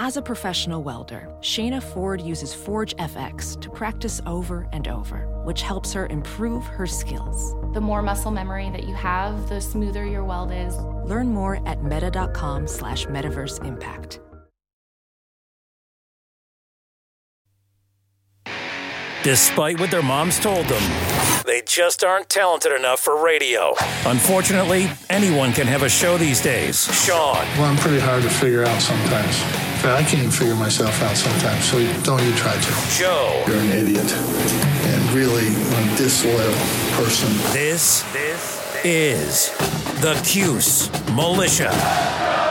As a professional welder, Shayna Ford uses Forge FX to practice over and over, which helps her improve her skills. The more muscle memory that you have, the smoother your weld is. Learn more at meta.com slash metaverse impact. Despite what their moms told them, they just aren't talented enough for radio. Unfortunately, anyone can have a show these days. Sean, Well, I'm pretty hard to figure out sometimes. In I can't even figure myself out sometimes, so don't you try to. Joe. You're an idiot. And really a disloyal person. This, this is the Cuse Militia.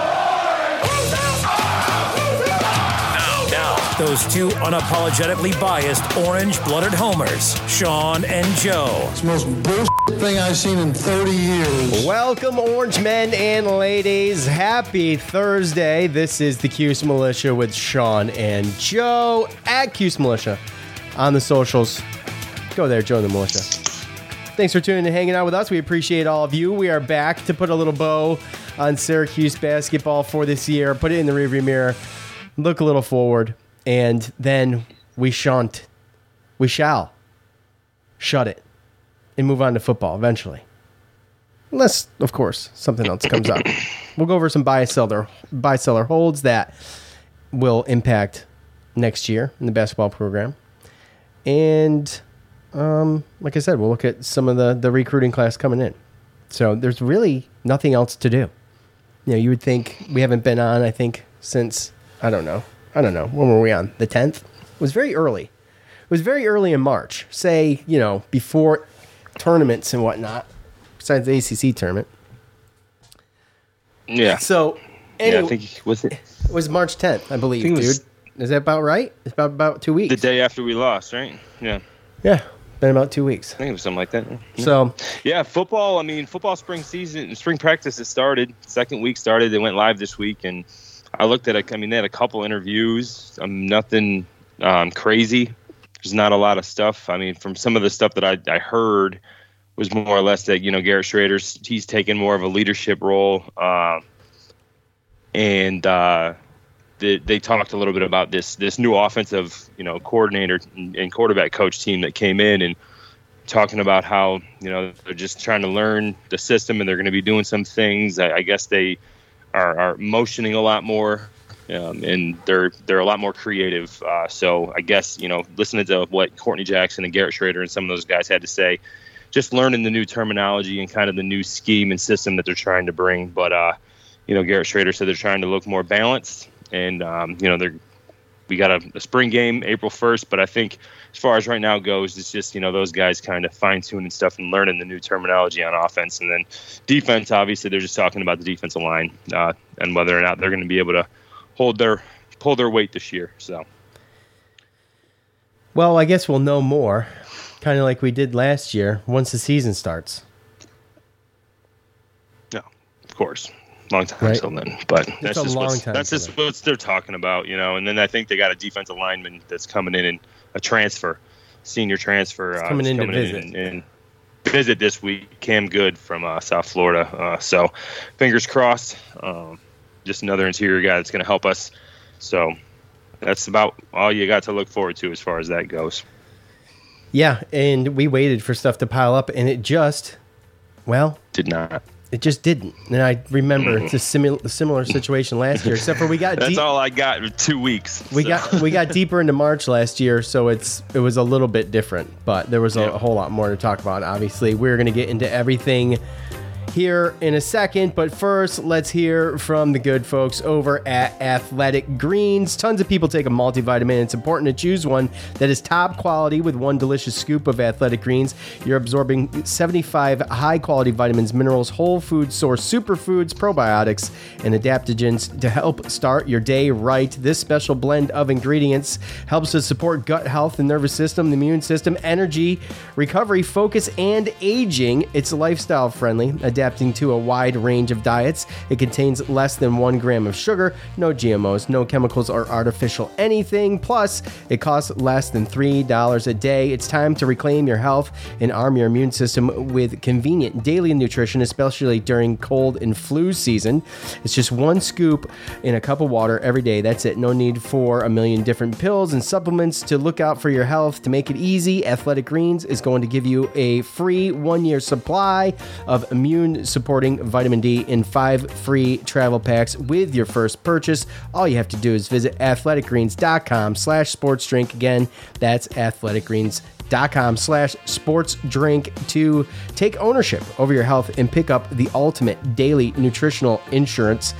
Those two unapologetically biased orange-blooded homers, Sean and Joe. It's the most bullshit thing I've seen in 30 years. Welcome, orange men and ladies. Happy Thursday. This is the Cuse Militia with Sean and Joe at Cuse Militia on the socials. Go there, join the militia. Thanks for tuning in and hanging out with us. We appreciate all of you. We are back to put a little bow on Syracuse basketball for this year, put it in the rearview mirror, look a little forward, and then we shan't. We shall shut it and move on to football eventually. Unless, of course, something else comes up. We'll go over some buy seller buy seller holds that will impact next year in the basketball program. And um, like I said, we'll look at some of the, the recruiting class coming in. So there's really nothing else to do. You know, you would think we haven't been on, I think, since I don't know. I don't know. When were we on? The 10th? It was very early. It was very early in March. Say, you know, before tournaments and whatnot, besides the ACC tournament. Yeah. So, yeah, I think was it it was March 10th, I believe, I it was- dude. Is that about right? It's about about two weeks. the day after we lost, right? Yeah, yeah, been about two weeks. I think it was something like that. Yeah. So, Yeah, football. I mean, football spring season, spring practice has started. Second week started. They went live this week, and I looked at it. I mean, they had a couple interviews. Um, nothing um, crazy. There's not a lot of stuff. I mean, from some of the stuff that I, I heard was more or less that you know Garrett Shrader's he's taken more of a leadership role, uh, and uh, they, they talked a little bit about this this new offensive you know coordinator and, and quarterback coach team that came in and talking about how you know they're just trying to learn the system and they're going to be doing some things. I, I guess they are, are motioning a lot more, um, and they're they're a lot more creative. Uh, so I guess you know listening to what Courtney Jackson and Garrett Shrader and some of those guys had to say, just learning the new terminology and kind of the new scheme and system that they're trying to bring. But uh, you know Garrett Shrader said they're trying to look more balanced, and um, you know they're we got a, a spring game April 1st, but I think as far as right now goes, it's just, you know, those guys kind of fine tuning stuff and learning the new terminology on offense. And then defense, obviously, they're just talking about the defensive line uh, and whether or not they're going to be able to hold their, pull their weight this year. So, well, I guess we'll know more, kind of like we did last year once the season starts. no, of course. Long time Right. till then, but that's a just what's, that's just what they're talking about, you know. And then I think they got a defensive lineman that's coming in and a transfer, senior transfer, uh, coming that's in to visit. and, and visit this week. Cam Good from uh, South Florida. Uh, so, fingers crossed. Um, just another interior guy that's going to help us. So, that's about all you got to look forward to as far as that goes. Yeah, and we waited for stuff to pile up, and it just, well, Did not. It just didn't. And I remember mm-hmm. it's a similar similar situation last year, except for we got That's deep, all I got in two weeks. we so. got we got deeper into March last year, so it's it was a little bit different. But there was a, Yeah. a whole lot more to talk about. Obviously, we're going to get into everything here in a second. But first, let's hear from the good folks over at Athletic Greens. Tons of people take a multivitamin. It's important to choose one that is top quality with one delicious scoop of Athletic Greens. You're absorbing 75 high quality vitamins, minerals, whole food source superfoods, probiotics, and adaptogens to help start your day right. This special blend of ingredients helps to support gut health and nervous system, the immune system, energy, recovery, focus, and aging. It's lifestyle friendly. Adapting to a wide range of diets. It contains less than one gram of sugar, no GMOs, no chemicals or artificial anything. Plus, it costs less than $3 a day. It's time to reclaim your health and arm your immune system with convenient daily nutrition, especially during cold and flu season. It's just one scoop in a cup of water every day. That's it. No need for a million different pills and supplements to look out for your health. To make it easy, Athletic Greens is going to give you a free one year supply of immune supporting vitamin D in five free travel packs with your first purchase. All you have to do is visit athleticgreens.com slash sports drink. Again, that's athleticgreens.com slash sports drink to take ownership over your health and pick up the ultimate daily nutritional insurance.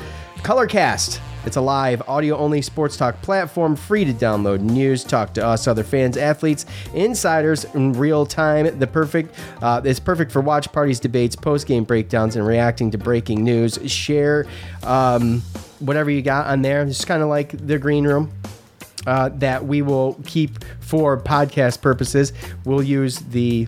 Colorcast. It's a live, audio only sports talk platform, free to download news, talk to us, other fans, athletes, insiders in real time. The perfect, uh, it's perfect for watch parties, debates, post game breakdowns, and reacting to breaking news. Share um, whatever you got on there. It's kind of like the green room. Uh, that we will keep for podcast purposes. We'll use the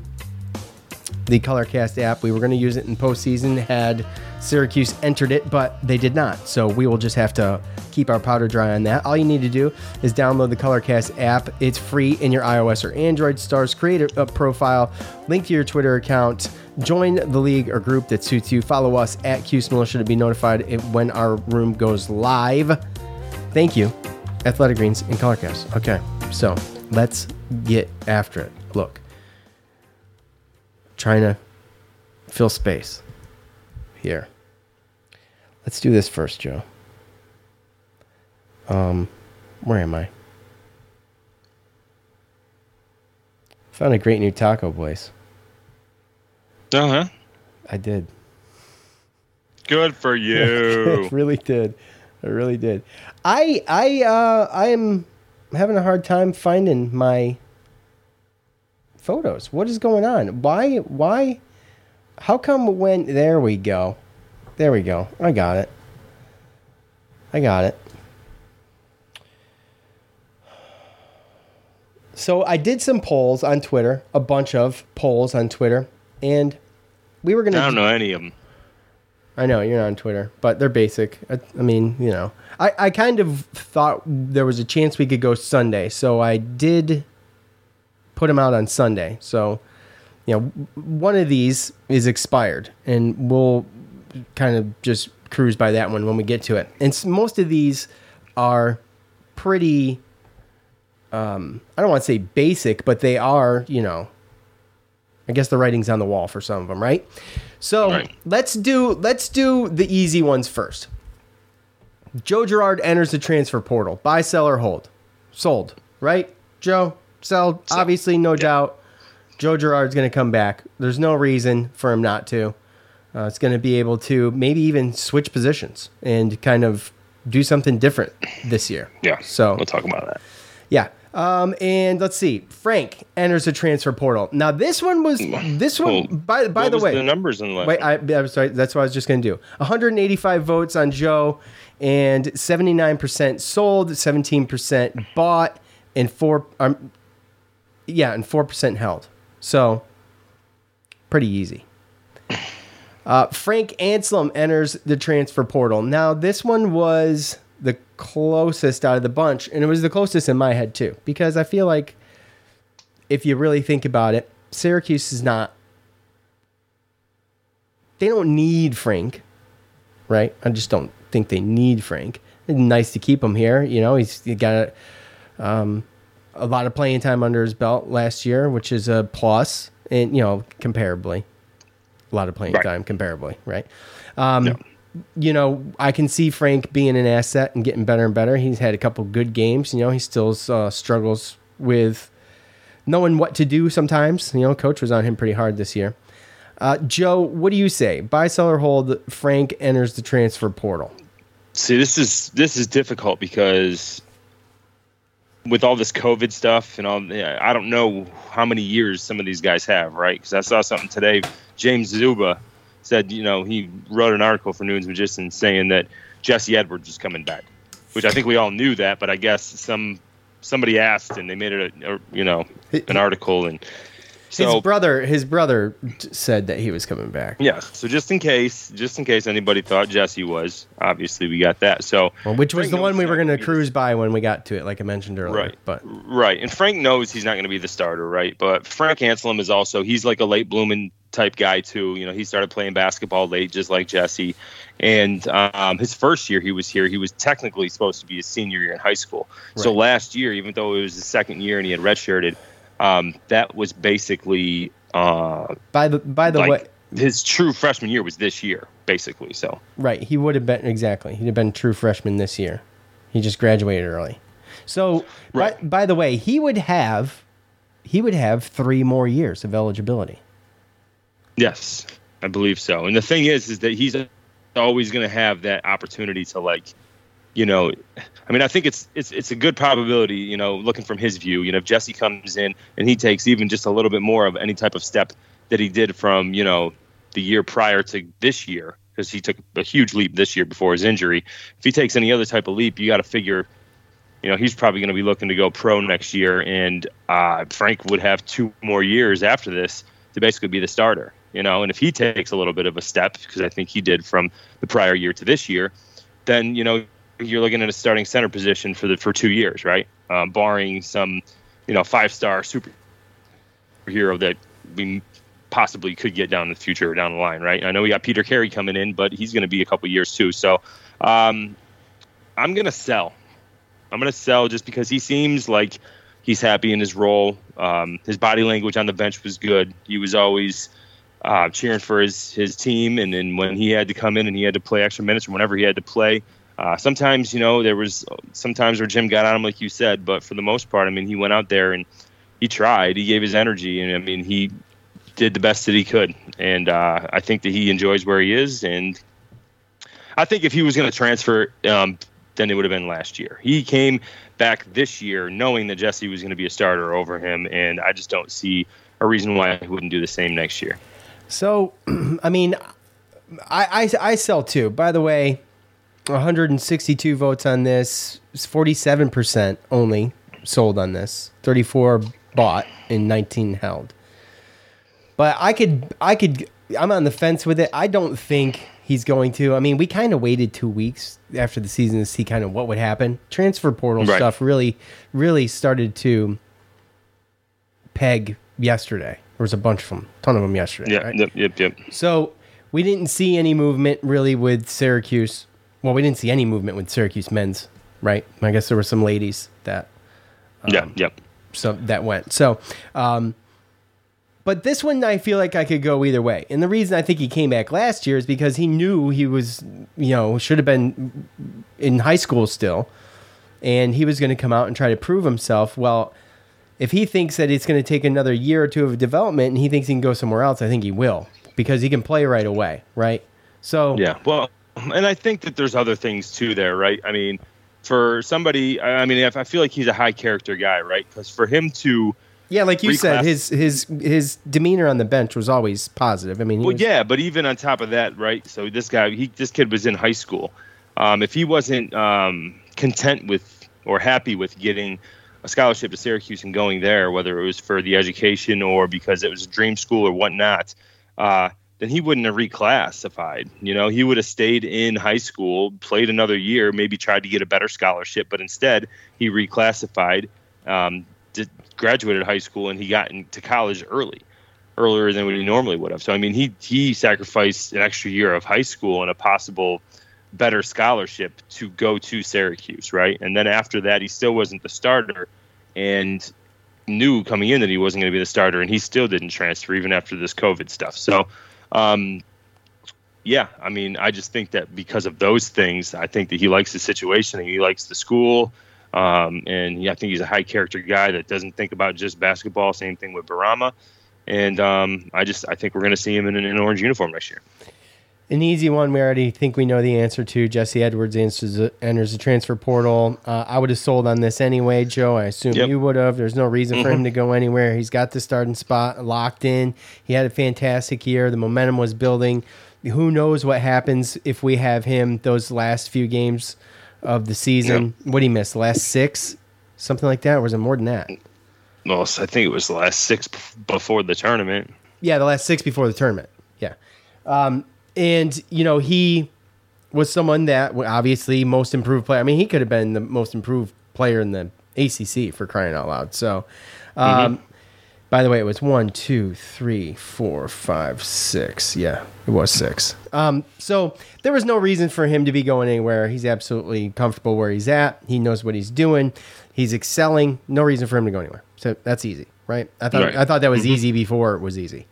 the Colorcast app. We were going to use it in postseason had Syracuse entered it, but they did not. So we will just have to keep our powder dry on that. All you need to do is download the Colorcast app. It's free in your iOS or Android stores. Create a, profile, link to your Twitter account, join the league or group that suits you. Follow us at Cuse Militia to be notified when our room goes live. Thank you, Athletic Greens and Colorcast. Okay, so let's get after it. Look trying to fill space here. Let's do this first, Joe. Um, where am I? Found a great new taco place. Uh huh. I did. Good for you. I really did. I really did. I I uh I am having a hard time finding my photos. What is going on? Why? Why? How come when? There we go. There we go. I got it. I got it. So I did some polls on Twitter, a bunch of polls on Twitter, and we were gonna. I don't know any of them. I know you're not on Twitter, but they're basic. I, I mean, you know, I, I kind of thought there was a chance we could go Sunday, so I did put them out on Sunday. So, you know, one of these is expired, and we'll kind of just cruise by that one when we get to it. And most of these are pretty. Um, I don't want to say basic, but they are, you know, I guess the writing's on the wall for some of them, right? So Right. let's do let's do the easy ones first. Joe Girard enters the transfer portal. Buy, sell, or hold. Sold, right? Joe, sell. Obviously, no doubt. Joe Girard's going to come back. There's no reason for him not to. Uh, it's going to be able to maybe even switch positions and kind of do something different this year. Yeah. So we'll talk about that. yeah. Um, and let's see. Frank enters the transfer portal. Now this one was this one. Well, by by the way, the numbers in the Wait? I, I'm sorry. That's what I was just going to do. 185 votes on Joe, and 79% sold, 17% bought, and four. Um, yeah, and four percent held. So pretty easy. Uh, Frank Anselem enters the transfer portal. Now this one was the closest out of the bunch, and it was the closest in my head too, because I feel like if you really think about it, Syracuse is not they don't need Frank, right? I just don't think they need Frank. It's nice to keep him here. You know, he's he got um, a lot of playing time under his belt last year, which is a plus, and you know, comparably, a lot of playing Right. time comparably, right? Um, You know, I can see Frank being an asset and getting better and better. He's had a couple good games. You know, he still uh, struggles with knowing what to do sometimes. You know, coach was on him pretty hard this year. Uh, Joe, what do you say? Buy, sell, or hold? Frank enters the transfer portal. See, this is this is difficult because with all this COVID stuff and all, I don't know how many years some of these guys have, right? Because I saw something today. James Zuba said, you know, he wrote an article for Nunes Magician saying that Jesse Edwards is coming back, which I think we all knew that, but I guess some somebody asked and they made it a, a you know an article and So his brother, his brother said that he was coming back. yeah, so just in case, just in case anybody thought Jesse was, obviously we got that. So Well, which was Frank the one we were going to cruise by when we got to it, like I mentioned earlier. Right. But Right, and Frank knows he's not going to be the starter, right? But Frank Anselem is also he's like a late blooming type guy too. You know, he started playing basketball late, just like Jesse. And um, his first year he was here, he was technically supposed to be his senior year in high school. So last year, even though it was his second year and he had redshirted, um, that was basically uh, by the by the like way, his true freshman year was this year, basically. So right, he would have been exactly. He'd have been true freshman this year. He just graduated early. So, Right. by, by the way, he would have he would have three more years of eligibility. Yes, I believe so. And the thing is, is that he's always going to have that opportunity to like, you know, I mean, I think it's it's it's a good probability, you know, looking from his view. You know, if Jesse comes in and he takes even just a little bit more of any type of step that he did from you know the year prior to this year, because he took a huge leap this year before his injury. If he takes any other type of leap, you got to figure. You know, he's probably going to be looking to go pro next year, and uh, Frank would have two more years after this to basically be the starter. You know, and if he takes a little bit of a step, because I think he did from the prior year to this year, then you know you're looking at a starting center position for the for two years, right? Um, barring some, you know, five star superhero that we possibly could get down in the future or down the line, right? I know we got Peter Carey coming in, but he's going to be a couple years too. So um, I'm going to sell. I'm going to sell just because he seems like he's happy in his role. Um, his body language on the bench was good. He was always uh, cheering for his his team, and then when he had to come in and he had to play extra minutes or whenever he had to play. Uh, sometimes, you know, there was sometimes where Jim got on him, like you said, but for the most part, I mean, he went out there and he tried. He gave his energy, and I mean, he did the best that he could. And uh, I think that he enjoys where he is. And I think if he was going to transfer, um, then it would have been last year. He came back this year knowing that Jesse was going to be a starter over him, and I just don't see a reason why he wouldn't do the same next year. So, I mean, I, I, I sell too. By the way, 162 votes on this, 47% only sold on this, 34 bought, and 19 held. But I could, I could, I'm on the fence with it. I don't think he's going to. I mean, we kind of waited two weeks after the season to see kind of what would happen. Transfer portal Right. stuff really, really started to peg yesterday. There was a bunch of them, ton of them yesterday. Yeah, right? yep, yep, yep. So we didn't see any movement really with Syracuse. Well, we didn't see any movement with Syracuse men's, right? I guess there were some ladies that yeah, Um, yep. so that went. So, um, but this one I feel like I could go either way. And the reason I think he came back last year is because he knew he was, you know, should have been in high school still, and he was going to come out and try to prove himself. Well, if he thinks that it's going to take another year or two of development, and he thinks he can go somewhere else, I think he will because he can play right away, right? So Yeah. Well, and I think that there's other things too there, right? I mean, for somebody, I mean, if I feel like he's a high character guy, right? Because for him to, yeah, like you said, his his his demeanor on the bench was always positive. I mean, well, was- yeah, but even on top of that, right? So this guy, he, this kid was in high school. Um, if he wasn't um, content with or happy with getting a scholarship to Syracuse and going there, whether it was for the education or because it was a dream school or whatnot, uh, then he wouldn't have reclassified. You know, he would have stayed in high school, played another year, maybe tried to get a better scholarship, but instead he reclassified, um, did, graduated high school, and he got into college early, earlier than what he normally would have. So I mean, he he sacrificed an extra year of high school and a possible better scholarship to go to Syracuse, right? And then after that, he still wasn't the starter, and knew coming in that he wasn't going to be the starter, and he still didn't transfer even after this COVID stuff. So, um, yeah, I mean, I just think that because of those things, I think that he likes the situation, and he likes the school, um, and I think he's a high character guy that doesn't think about just basketball. Same thing with Barama. And um, I just I think we're going to see him in an orange uniform next year. An easy one we already think we know the answer to. Jesse Edwards enters, enters the transfer portal. Uh, I would have sold on this anyway, Joe. I assume Yep. you would have. There's no reason for him to go anywhere. He's got the starting spot locked in. He had a fantastic year. The momentum was building. Who knows what happens if we have him those last few games of the season? What did he miss? Last six? Something like that? Or was it more than that? well, I think it was the last six before the tournament. Yeah, the last six before the tournament. Yeah. Um, and, you know, he was someone that obviously most improved player. I mean, he could have been the most improved player in the ACC for crying out loud. So, um, mm-hmm. by the way, it was one, two, three, four, five, six. Yeah, it was six. Um, so there was no reason for him to be going anywhere. He's absolutely comfortable where he's at. He knows what he's doing. He's excelling. No reason for him to go anywhere. So that's easy, right? I thought right. I thought that was mm-hmm. easy before it was easy.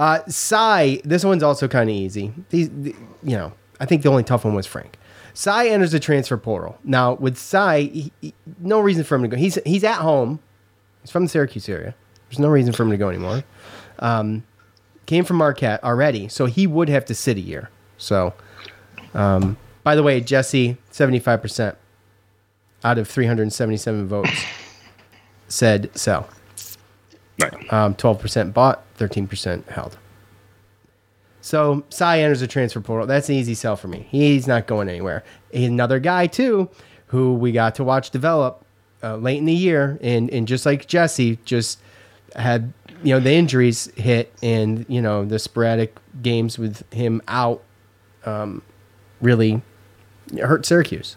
Uh, Cy, this one's also kind of easy. These, the, you know, I think the only tough one was Frank. Cy enters the transfer portal. Now with Cy, he, he, no reason for him to go. He's he's at home. He's from the Syracuse area. There's no reason for him to go anymore. Um, came from Marquette already, so he would have to sit a year. So, um, by the way, Jesse, seventy five percent out of three hundred seventy seven votes said sell. Right. Um, twelve percent bought, thirteen percent held. So Cy enters the transfer portal. That's an easy sell for me. He's not going anywhere. Another guy too, who we got to watch develop uh, late in the year, and and just like Jesse, just had you know the injuries hit, and you know the sporadic games with him out, um, really hurt Syracuse.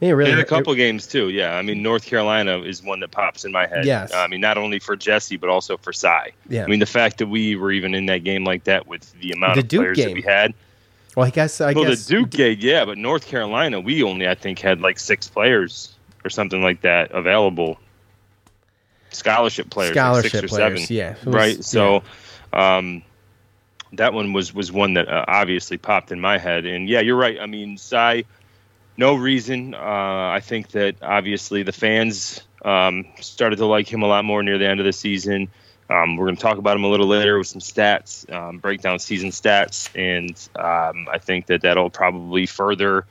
Yeah, really. And a couple it, games too. Yeah, I mean North Carolina is one that pops in my head. Yes. I mean not only for Jesse but also for Cy. Yeah. I mean the fact that we were even in that game like that with the amount the of Duke players game. that we had. Well, I guess I well, guess the Duke game, yeah, but North Carolina, we only I think had like six players or something like that available. Scholarship players, scholarship like six or players, seven, yeah. Was, right. So, yeah. um, that one was was one that uh, obviously popped in my head, and yeah, you're right. I mean, Cy no reason. Uh, I think that obviously the fans um, started to like him a lot more near the end of the season. Um, we're going to talk about him a little later with some stats, um, break down season stats, and um, I think that that'll probably further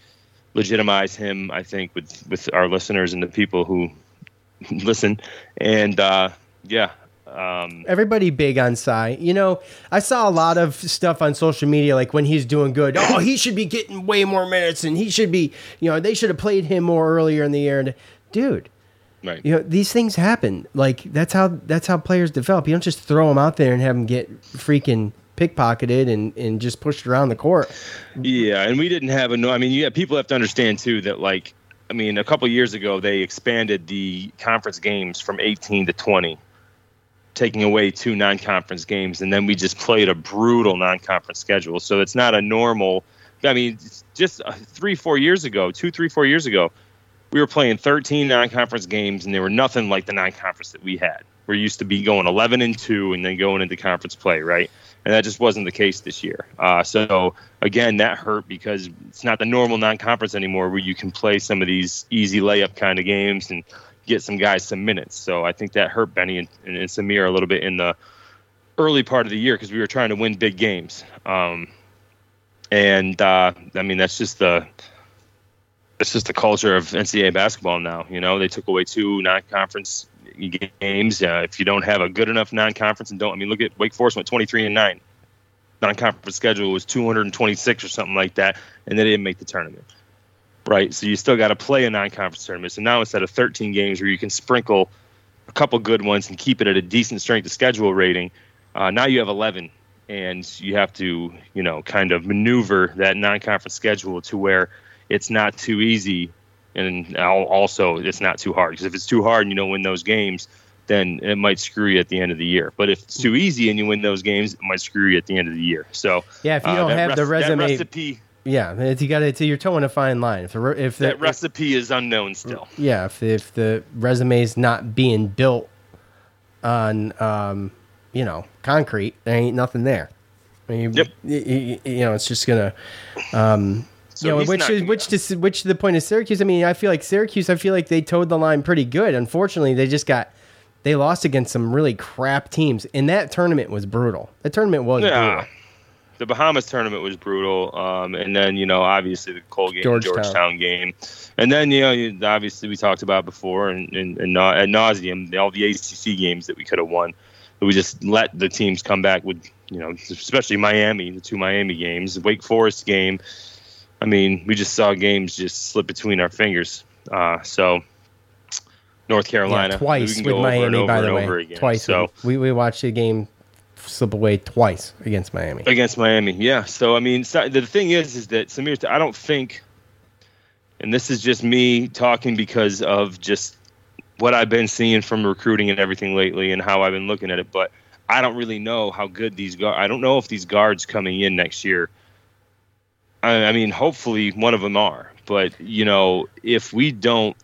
legitimize him. I think with with our listeners and the people who listen, and uh, yeah, um, Everybody big on Cy. You know, I saw a lot of stuff on social media, like when he's doing good. Oh, he should be getting way more minutes, and he should be. You know, they should have played him more earlier in the year. And dude, right? You know, these things happen. Like that's how that's how players develop. You don't just throw them out there and have them get freaking pickpocketed and, and just pushed around the court. Yeah, and we didn't have a no. I mean, yeah, people have to understand too that like, I mean, a couple years ago they expanded the conference games from 18 to 20 taking away two non-conference games, and then we just played a brutal non-conference schedule. So it's not a normal. I mean, just uh, three, four years ago, two, three, four years ago, we were playing 13 non-conference games, and they were nothing like the non-conference that we had. We're used to be going 11 and two, and then going into conference play, right? And that just wasn't the case this year. Uh, so again, that hurt because it's not the normal non-conference anymore, where you can play some of these easy layup kind of games and get some guys some minutes. So I think that hurt Benny and, and, and Symir a little bit in the early part of the year because we were trying to win big games. Um, and uh, I mean that's just the it's just the culture of NCAA basketball now. You know, they took away two non-conference games. Uh, if you don't have a good enough non-conference and don't, I mean, look at Wake Forest went 23 and nine. Non-conference schedule was 226 or something like that, and they didn't make the tournament right? So you still got to play a non-conference tournament. So now instead of 13 games where you can sprinkle a couple good ones and keep it at a decent strength of schedule rating, uh, now you have 11, and you have to you know kind of maneuver that non-conference schedule to where it's not too easy, and also it's not too hard. Because if it's too hard and you don't win those games, then it might screw you at the end of the year. But if it's too easy and you win those games, it might screw you at the end of the year. So yeah, if you don't uh, have the resume recipe yeah, it's, you got to. You're towing a fine line. If the if the, that recipe is unknown still. Yeah, if if the resume is not being built on, um, you know, concrete, there ain't nothing there. I mean, yep. you, you, you know, it's just gonna. Um, so you know, which is which to which to the point of Syracuse. I mean, I feel like Syracuse. I feel like they towed the line pretty good. Unfortunately, they just got they lost against some really crap teams, and that tournament was brutal. The tournament was yeah. brutal the Bahamas tournament was brutal, um, and then you know obviously the Colgate Georgetown, Georgetown game, and then you know obviously we talked about before and, and, and ad nauseum all the ACC games that we could have won, we just let the teams come back with you know especially Miami, the two Miami games, the Wake Forest game. I mean, we just saw games just slip between our fingers. Uh, so North Carolina. Yeah, twice with Miami, by the way. Twice. So we, we watched the game slip away twice against Miami. Against Miami, yeah. So I mean, the thing is, is that Symir, I don't think, and this is just me talking because of just what I've been seeing from recruiting and everything lately, and how I've been looking at it. But I don't really know how good these guards. I don't know if these guards coming in next year. I, I mean, hopefully one of them are, but you know, if we don't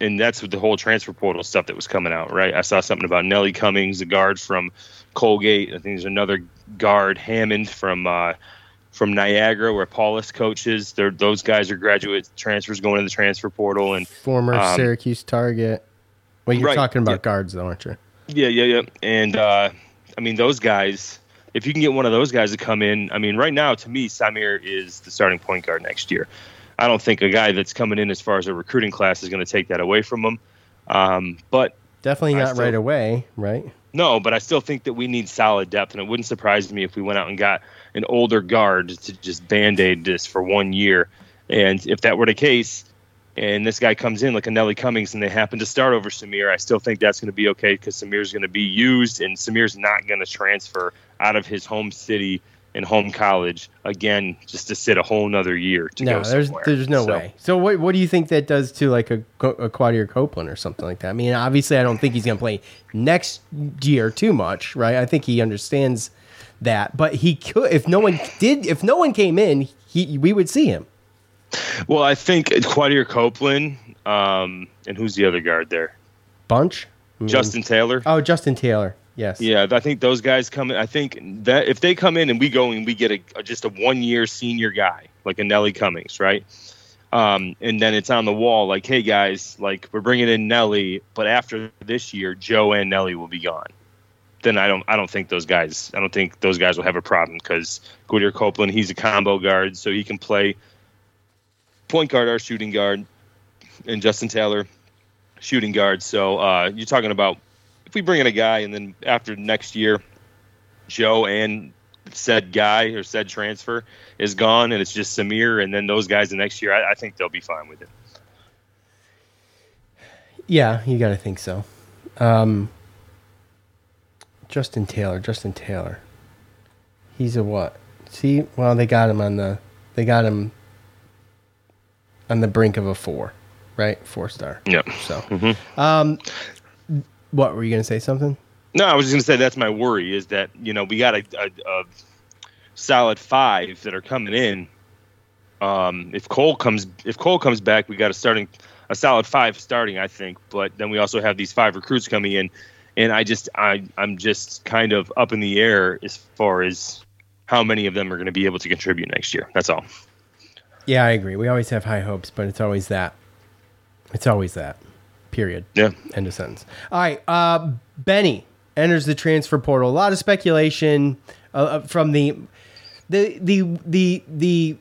and that's with the whole transfer portal stuff that was coming out, right? I saw something about Nelly Cummings, the guard from Colgate. I think there's another guard, Hammond from uh, from Niagara, where Paulus coaches. They're, those guys are graduate transfers going to the transfer portal and former um, Syracuse target. Well, you're right, talking about yeah. guards, though, aren't you? Yeah, yeah, yeah. And uh, I mean, those guys. If you can get one of those guys to come in, I mean, right now to me, Symir is the starting point guard next year. I don't think a guy that's coming in as far as a recruiting class is going to take that away from him. Um, but definitely not still, right away, right? No, but I still think that we need solid depth, and it wouldn't surprise me if we went out and got an older guard to just band aid this for one year. And if that were the case, and this guy comes in like a Nelly Cummings and they happen to start over Symir, I still think that's going to be okay because Symir's going to be used and Symir's not going to transfer out of his home city and home college again just to sit a whole nother year to no, go there's somewhere. there's no So- way. So what what do you think that does to like a, a Quadir Copeland or something like that? I mean, obviously, I don't think he's going to play next year too much, right? I think he understands that, but he could if no one did if no one came in, he we would see him. Well, I think Quadir Copeland, um, and who's the other guard there? Bunch, Justin Taylor. Oh, Justin Taylor. Yes. Yeah, I think those guys come in. I think that if they come in and we go and we get a, a- just a one year senior guy like a Nelly Cummings, right? Um, and then it's on the wall like, hey guys, like we're bringing in Nelly, but after this year, Joe and Nelly will be gone. Then I don't, I don't think those guys, I don't think those guys will have a problem because Quadir Copeland, he's a combo guard, so he can play point guard or shooting guard, and Justin Taylor, shooting guard. So uh, you're talking about if we bring in a guy and then after next year, Joe and said guy or said transfer is gone and it's just Symir and then those guys the next year, I, I think they'll be fine with it. Yeah, you got to think so. Um, Justin Taylor, Justin Taylor. He's a what? See, well, they got him on the, they got him on the brink of a four, right? Four star. Yep. So, um, what were you gonna say? Something? No, I was just gonna say that's my worry is that you know we got a, a, a solid five that are coming in. Um, if Cole comes, if Cole comes back, we got a starting a solid five starting, I think. But then we also have these five recruits coming in, and I just I I'm just kind of up in the air as far as how many of them are going to be able to contribute next year. That's all. Yeah, I agree. We always have high hopes, but it's always that. It's always that. Period. Yeah. End of sentence. All right. Uh, Benny enters the transfer portal. A lot of speculation uh, uh, from the the the the the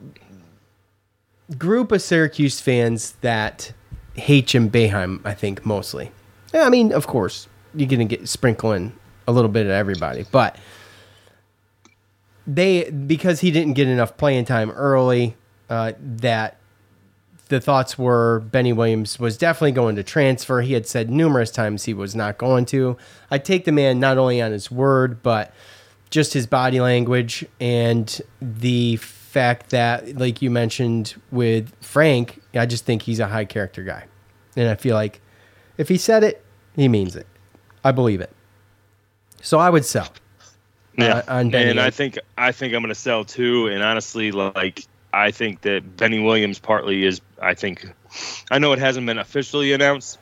group of Syracuse fans that hate Jim Boeheim. I think mostly. Yeah, I mean, of course, you're gonna get sprinkling a little bit of everybody, but they because he didn't get enough playing time early. Uh, that the thoughts were Benny Williams was definitely going to transfer. He had said numerous times he was not going to. I take the man not only on his word, but just his body language and the fact that, like you mentioned with Frank, I just think he's a high character guy. And I feel like if he said it, he means it. I believe it. So I would sell. Yeah, uh, on Benny. and I think I think I'm going to sell too. And honestly, like I think that Benny Williams partly is. I think I know it hasn't been officially announced,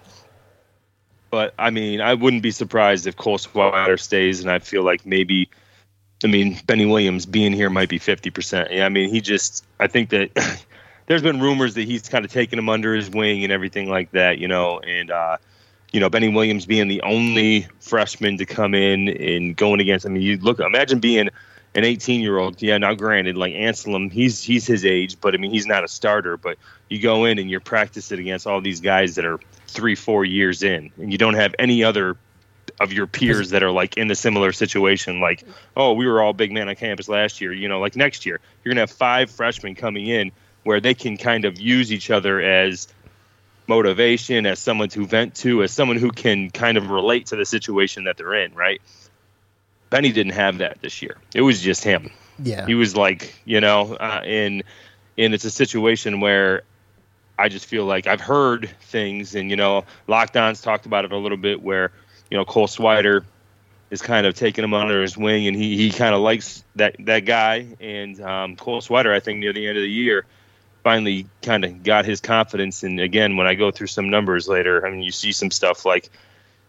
but I mean I wouldn't be surprised if Cole Swider stays. And I feel like maybe, I mean Benny Williams being here might be 50 percent. Yeah, I mean he just. I think that. There's been rumors that he's kind of taken him under his wing and everything like that, you know, and uh, you know, Benny Williams being the only freshman to come in and going against. I mean, you look, imagine being an 18 year old. Yeah, now granted, like Anselem, he's he's his age, but I mean, he's not a starter. But you go in and you're practicing against all these guys that are three, four years in, and you don't have any other of your peers that are like in a similar situation. Like, oh, we were all big man on campus last year. You know, like next year, you're gonna have five freshmen coming in where they can kind of use each other as motivation, as someone to vent to, as someone who can kind of relate to the situation that they're in, right? Benny didn't have that this year. It was just him. Yeah. He was like, you know, uh, and and it's a situation where I just feel like I've heard things, and you know, lockdowns talked about it a little bit, where you know Cole Swider is kind of taking him under his wing, and he, he kind of likes that that guy. And um, Cole Swider, I think near the end of the year, finally kind of got his confidence. And again, when I go through some numbers later, I mean, you see some stuff like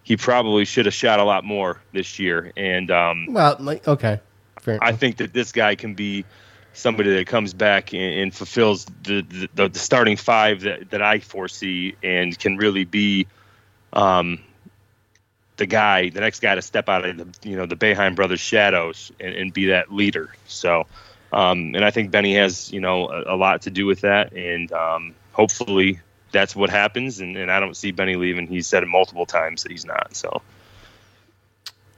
he probably should have shot a lot more this year. And um, Well, like okay, fair. I think that this guy can be somebody that comes back and, and fulfills the, the the starting five that, that I foresee and can really be um, the guy, the next guy to step out of the you know the Boeheim brothers' shadows and, and be that leader. So, um, and I think Benny has you know a, a lot to do with that, and um, hopefully that's what happens. And, and I don't see Benny leaving. He's said it multiple times that he's not. So.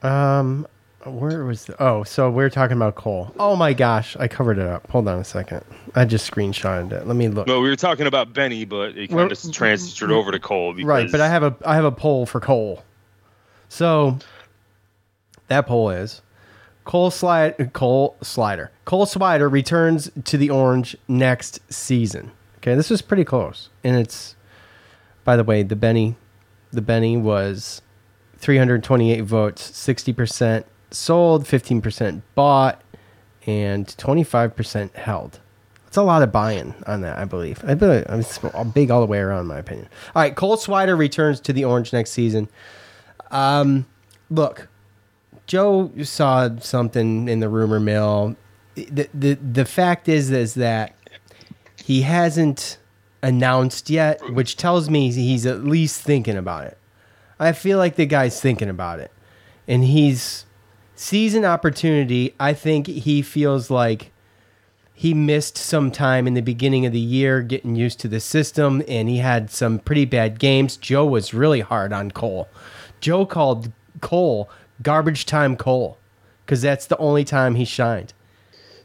Um, where was? The, oh, so we're talking about Cole. Oh my gosh, I covered it up. Hold on a second. I just screenshotted it. Let me look. No, we were talking about Benny, but it kind of transferred over to Cole. Because, Right, but I have a I have a poll for Cole. So that poll is Cole slide Cole slider. Cole Slider returns to the orange next season. Okay, this was pretty close. And it's by the way, the Benny the Benny was 328 votes, 60% sold, 15% bought, and 25% held. It's a lot of buy-in on that, I believe. I believe it's big all the way around, my opinion. All right, Cole Swider returns to the Orange next season. Um, look, Joe saw something in the rumor mill. The the the fact is is that he hasn't announced yet, which tells me he's at least thinking about it. I feel like the guy's thinking about it, and he's sees an opportunity. I think he feels like he missed some time in the beginning of the year getting used to the system, and he had some pretty bad games. Joe was really hard on Cole. Joe called Cole garbage time Cole because that's the only time he shined.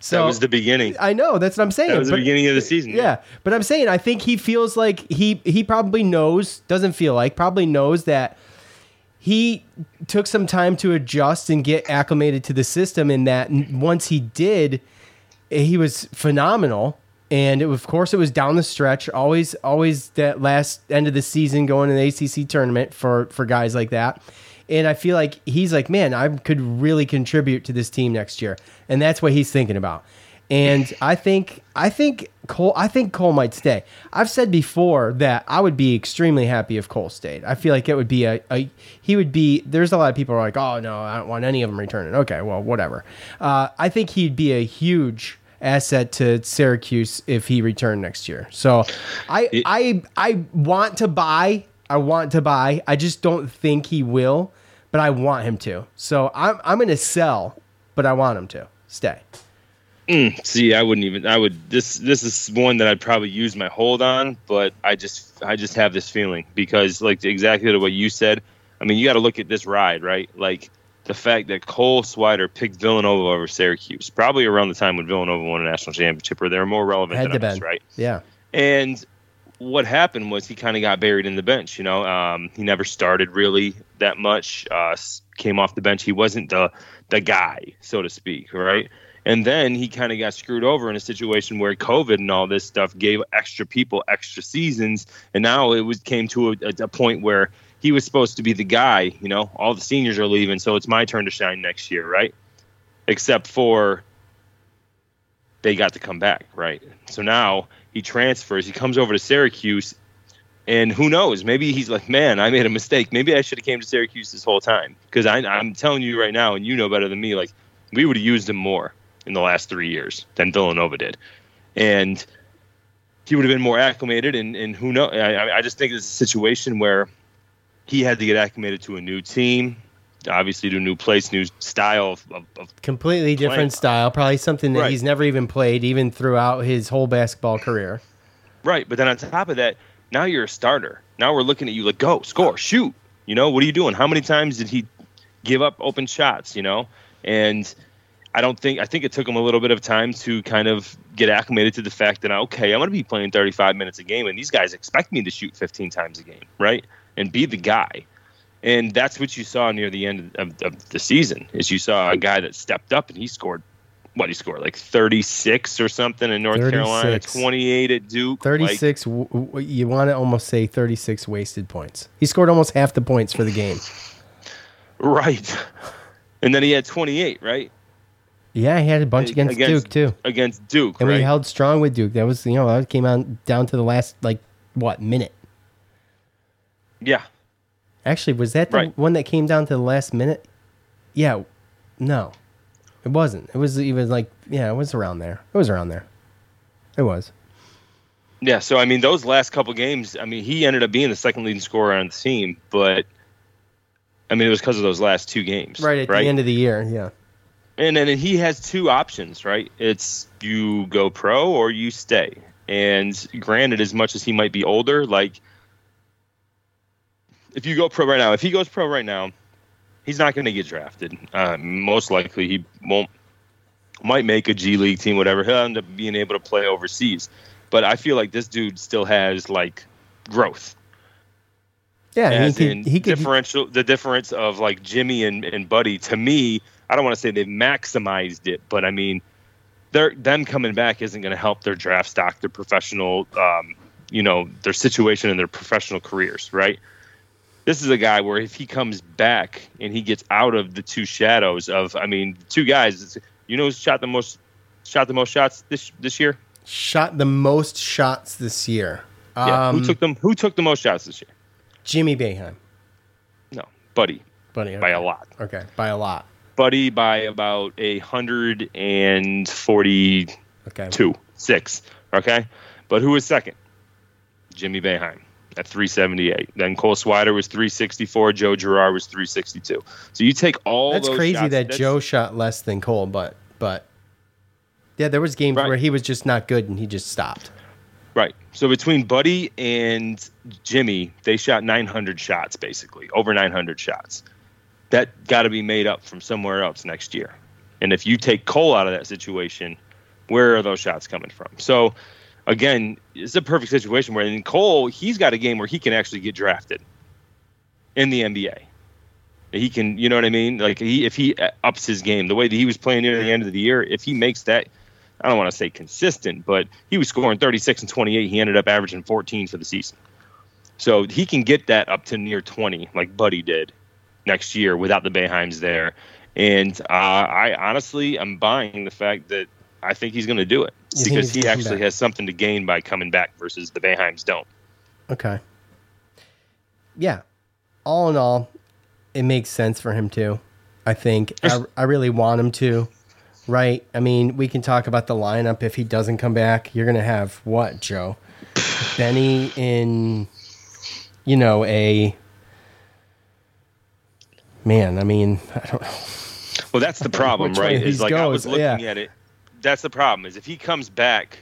So that was the beginning. I know that's what I'm saying. That was the but- beginning of the season. yeah, but I'm saying I think he feels like he he probably knows, doesn't feel like, probably knows that he took some time to adjust and get acclimated to the system and that once he did he was phenomenal and it, of course it was down the stretch always always that last end of the season going to the ACC tournament for for guys like that and I feel like he's like man I could really contribute to this team next year and that's what he's thinking about and I think I think Cole I think Cole might stay. I've said before that I would be extremely happy if Cole stayed. I feel like it would be a, a he would be there's a lot of people who are like, "Oh no, I don't want any of them returning." Okay, well, whatever. Uh, I think he'd be a huge asset to Syracuse if he returned next year. So I I I want to buy I want to buy. I just don't think he will, but I want him to. So I'm I'm going to sell, but I want him to stay. Hmm, see, I wouldn't even. I would. This this is one that I'd probably use my hold on, but I just I just have this feeling because like exactly way you said. I mean, you got to look at this ride, right? Like the fact that Cole Swider picked Villanova over Syracuse, probably around the time when Villanova won a national championship, or they're more relevant than us, right? Yeah. And what happened was he kind of got buried in the bench. You know, um, he never started really that much. Uh, came off the bench. He wasn't the the guy, so to speak, right? And then he kind of got screwed over in a situation where COVID and all this stuff gave extra people extra seasons, and now it was came to a, a point where he was supposed to be the guy. You know, all the seniors are leaving, so it's my turn to shine next year, right? Except for they got to come back, right? So now he transfers. He comes over to Syracuse, and who knows? Maybe he's like, man, I made a mistake. Maybe I should have came to Syracuse this whole time because I'm telling you right now, and you know better than me. Like we would have used him more in the last three years than Villanova did, and he would have been more acclimated. And, and who knows? I, I just think it's a situation where he had to get acclimated to a new team, obviously to a new place, new style of, of, of completely different style. Probably something that Right. he's never even played, even throughout his whole basketball career. Right, but then on top of that, now you're a starter. Now we're looking at you like, go, score, shoot. You know, what are you doing? How many times did he give up open shots? You know, and I don't think I think it took him a little bit of time to kind of get acclimated to the fact that okay, I'm going to be playing 35 minutes a game, and these guys expect me to shoot 15 times a game, right, and be the guy. And that's what you saw near the end of, of the season. Is you saw a guy that stepped up and he scored what he scored like 36 or something in North 36. Carolina, 28 at Duke. like- 36, w- w- you want to almost say 36 wasted points. He scored almost half the points for the game. right. And then he had 28, right? Yeah, he had a bunch against, Duke, too. Against Duke, And right? we held strong with Duke. That was, you know, that came out down to the last, like, what, minute? yeah. Actually, was that the Right. one that came down to the last minute? Yeah. No. It wasn't. It was even like, yeah, it was around there. It was around there. It was. Yeah, so I mean, those last couple games, I mean, he ended up being the second leading scorer on the team, but I mean, it was because of those last two games, Right at the end of the year. Yeah. and then he has two options, right? It's you go pro or you stay. And granted, as much as he might be older, like if you go pro right now, if he goes pro right now, he's not going to get drafted. Uh, most likely, he won't. Might make a G League team, whatever. He'll end up being able to play overseas. But I feel like this dude still has like growth. Yeah. as he could, he could, differential the difference of like Jimmy and, and Buddy to me I don't want to say they've maximized it but I mean they're them coming back isn't going to help their draft stock their professional um, you know their situation in their professional careers right this is a guy where if he comes back and he gets out of the two shadows of I mean two guys you know who's shot the most shot the most shots this this year shot the most shots this year. yeah Um, who took them who took the most shots this year Jimmy Boeheim. no Buddy Buddy. by a lot Okay. By a lot. Buddy by about a hundred and forty-two, Okay. Two six. Okay, but who was second? Jimmy Boeheim at three seventy-eight. Then Cole Swider was three sixty-four. Joe Girard was three sixty-two. So you take all That's crazy shots, that that's- Joe shot less than Cole, but but yeah, there was games Right. where he was just not good and he just stopped. Right. So between Buddy and Jimmy, they shot 900 shots, basically over 900 shots. That got to be made up from somewhere else next year. And if you take Cole out of that situation, where are those shots coming from? So again, it's a perfect situation where in Cole, he's got a game where he can actually get drafted in the NBA. He can, you know what I mean? Like he, if he ups his game the way that he was playing near the end of the year, if he makes that, I don't want to say consistent, but he was scoring 36 and 28. He ended up averaging 14 for the season. So he can get that up to near 20, like Buddy did next year without the Boeheims there. And uh, I honestly, I'm buying the fact that I think he's going to do it You because he actually back? has something to gain by coming back versus the Boeheims don't. Okay. Yeah. All in all, it makes sense for him to. I think I, I really want him to. Right? I mean, we can talk about the lineup if he doesn't come back. You're going to have what, Joe? Benny in you know, a man, I mean, I don't know. Well, that's the problem, right? Is like I was looking yeah. at it. That's the problem. Is if he comes back,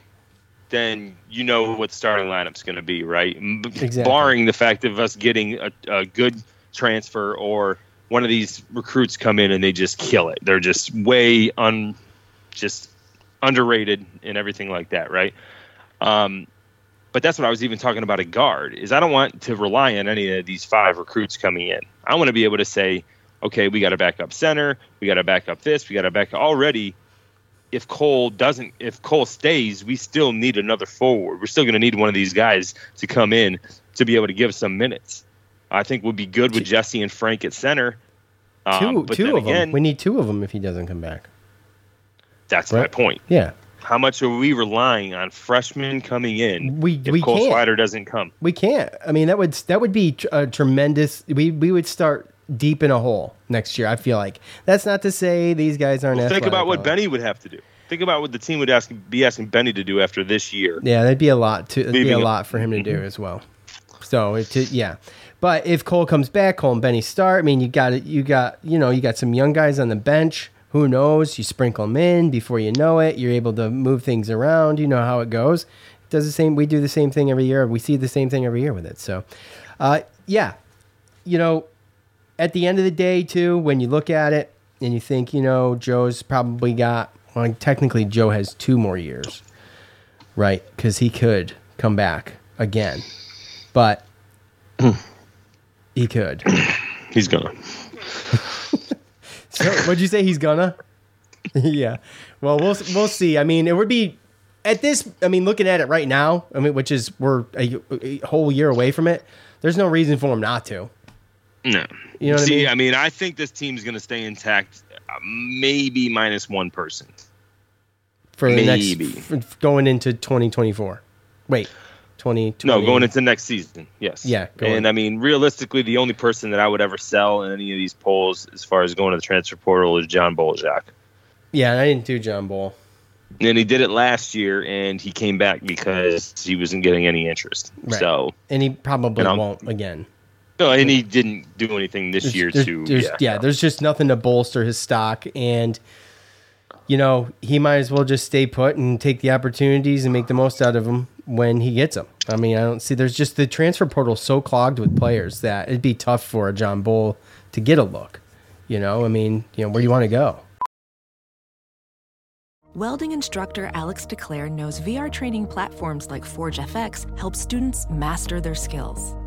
then you know what the starting lineup's going to be, right? Exactly. Barring the fact of us getting a, a good transfer or one of these recruits come in and they just kill it. They're just way un, just underrated and everything like that, right? Um, but that's what I was even talking about a guard is I don't want to rely on any of these five recruits coming in. I want to be able to say, okay, we got a backup center, we got a back up this, we got a back already. If Cole doesn't, if Cole stays, we still need another forward. We're still going to need one of these guys to come in to be able to give some minutes. I think would be good with Jesse and Frank at center. Um, Two, but two of again, them. We need two of them if he doesn't come back. that's my point. Yeah, How much are we relying on freshmen coming in We- if we Cole can't. Swider doesn't come? we can't. I mean, that would that would be a tremendous. We we would start deep in a hole next year. I feel like that's not to say these guys aren't. Think about what. Benny would have to do. Think about what the team would ask, be asking Benny to do after this year. Yeah, that'd be a lot to be a lot for him to do as well. So it to, yeah, but if Cole comes back, Cole and Benny start. I mean, you got it. You got you know you got some young guys on the bench. Who knows? You sprinkle them in before you know it. You're able to move things around. You know how it goes. It does the same. We do the same thing every year. We see the same thing every year with it. So, uh, yeah, you know, at the end of the day, too, when you look at it, and you think, you know, Joe's probably got, well, technically, Joe has two more years, right? Because he could come back again, but he could. He's gonna. So, what'd you say? He's gonna? yeah. Well, we'll we'll see. I mean, it would be at this. I mean, looking at it right now, I mean, which is we're a, a whole year away from it. There's no reason for him not to. No. You know what I See, mean? I mean, I think this team's gonna stay intact. Uh, maybe minus one person. for the Maybe. next f- going into 2024. Wait, 2020. No, going into next season. Yes. Yeah, going- And I mean, realistically, the only person that I would ever sell in any of these polls, as far as going to the transfer portal, is John Bol Ajak. Yeah, I didn't do John Bol. And he did it last year, and he came back because he wasn't getting any interest. Right. So, and he probably And won't again. No, and he didn't do anything this There's- year there's- too. there's- yeah, there's just nothing to bolster his stock, and you know he might as well just stay put and take the opportunities and make the most out of them when he gets them. I mean, I don't see. There's just the transfer portal so clogged with players that it'd be tough for a John Bol to get a look. You know, I mean, you know, where do you want to go? Welding instructor Alex DeClaire knows VR training platforms like Forge FX help students master their skills.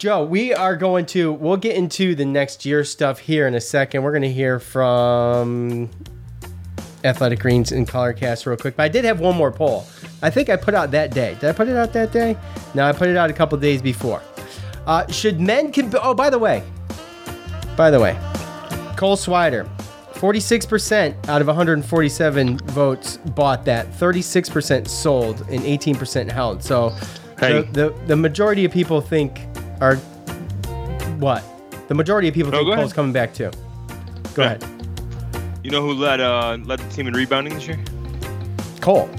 Joe, we are going to we'll get into the next year stuff here in a second. We're going to hear from Athletic Greens and Colorcast real quick, but I did have one more poll. I think I put out that day. Did I put it out that day? No, I put it out a couple days before. Uh, should men comp- Oh, by the way, by the way, Cole Swider, 46% out of 147 votes bought that, 36% sold, and 18% held. So Hey. the, the, the majority of people think are what? The majority of people No, think Cole's coming back too. Go Yeah. ahead. You know who led uh, led the team in rebounding this year? Cole.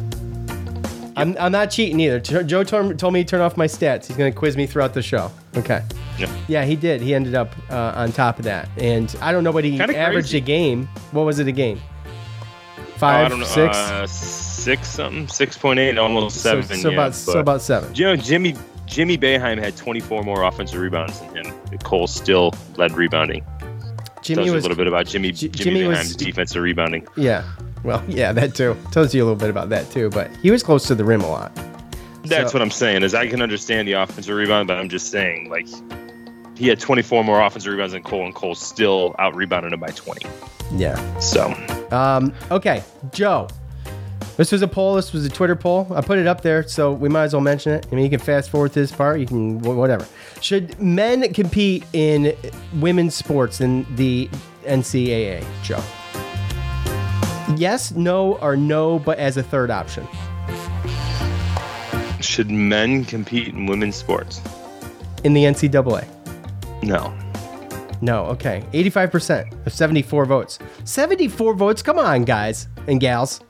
I'm, I'm not cheating either. Jo- Joe told, told me to turn off my stats. He's going to quiz me throughout the show. Okay. Yeah. Yeah, he did. He ended up uh, on top of that. And I don't know what he Kinda averaged crazy. a game. What was it a game? Oh, Five, know. six? Uh, six something, six point eight, almost so seven. so yeah, about so about seven. You know, Jimmy Jimmy Boeheim had 24 more offensive rebounds than him. Cole still led rebounding. Jimmy Tells you was a little bit about Jimmy J- Jimmy, Jimmy was- defensive rebounding. yeah. Well, yeah, that too. Tells you a little bit about that too. But he was close to the rim a lot. That's So- what I'm saying. Is I can understand the offensive rebound, but I'm just saying like he had 24 more offensive rebounds than Cole, and Cole still out rebounded him by 20. Yeah. So Um, okay, Joe. This was a poll. This was a Twitter poll. I put it up there, so we might as well mention it. I mean, you can fast forward to this part. You can whatever. Should men compete in women's sports in the NCAA, Joe? Yes, no, or no, but as a third option. should men compete in women's sports? In the NCAA. No. No, okay. 85% of 74 votes. 74 votes? Come on, guys and gals.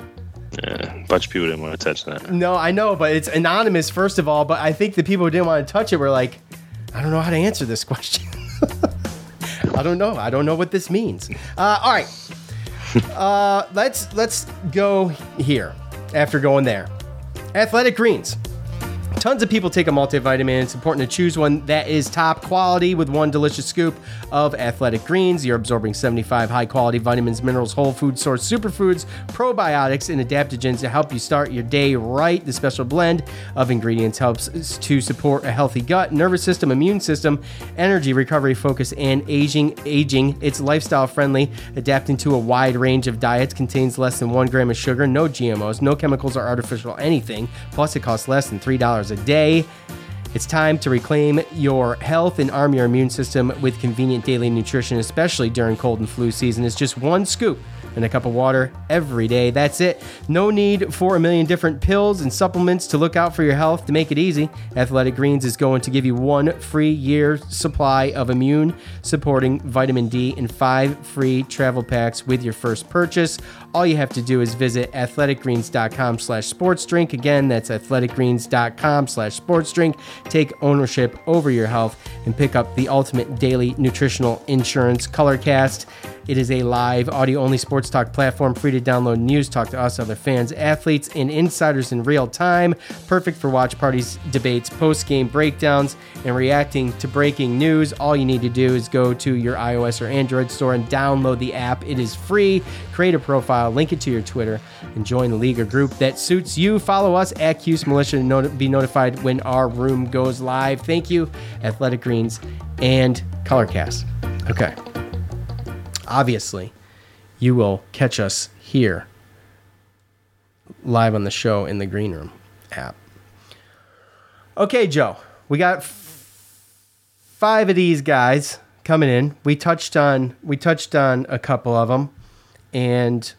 Yeah, a bunch of people didn't want to touch that. No, I know, but it's anonymous, first of all. But I think the people who didn't want to touch it were like, I don't know how to answer this question. I don't know. I don't know what this means. Uh, all right. Uh, let's let's go here after going there. Athletic Greens. Tons of people take a multivitamin. It's important to choose one that is top quality with one delicious scoop of athletic greens. You're absorbing 75 high quality vitamins, minerals, whole food source superfoods, probiotics, and adaptogens to help you start your day right. The special blend of ingredients helps to support a healthy gut, nervous system, immune system, energy, recovery, focus, and aging. Aging. It's lifestyle friendly, adapting to a wide range of diets, contains less than one gram of sugar, no GMOs, no chemicals or artificial anything. Plus, it costs less than $3 a day. It's time to reclaim your health and arm your immune system with convenient daily nutrition, especially during cold and flu season. It's just one scoop and a cup of water every day. That's it. No need for a million different pills and supplements to look out for your health. To make it easy, Athletic Greens is going to give you one free year supply of immune supporting vitamin D and five free travel packs with your first purchase. All you have to do is visit athleticgreens.com slash sports drink. Again, that's athleticgreens.com slash sports drink. Take ownership over your health and pick up the ultimate daily nutritional insurance colorcast. It is a live audio only sports talk platform, free to download news, talk to us, other fans, athletes, and insiders in real time. Perfect for watch parties, debates, post game breakdowns, and reacting to breaking news. All you need to do is go to your iOS or Android store and download the app. It is free. Create a profile, Uh, link it to your Twitter, and join the league or group that suits you. Follow us at Cuse Militia to not- be notified when our room goes live. Thank you, Athletic Greens and Colorcast. Okay obviously, you will catch us here live on the show in the Green Room app. Okay, Joe, we got f- five of these guys coming in. We touched on we touched on a couple of them, and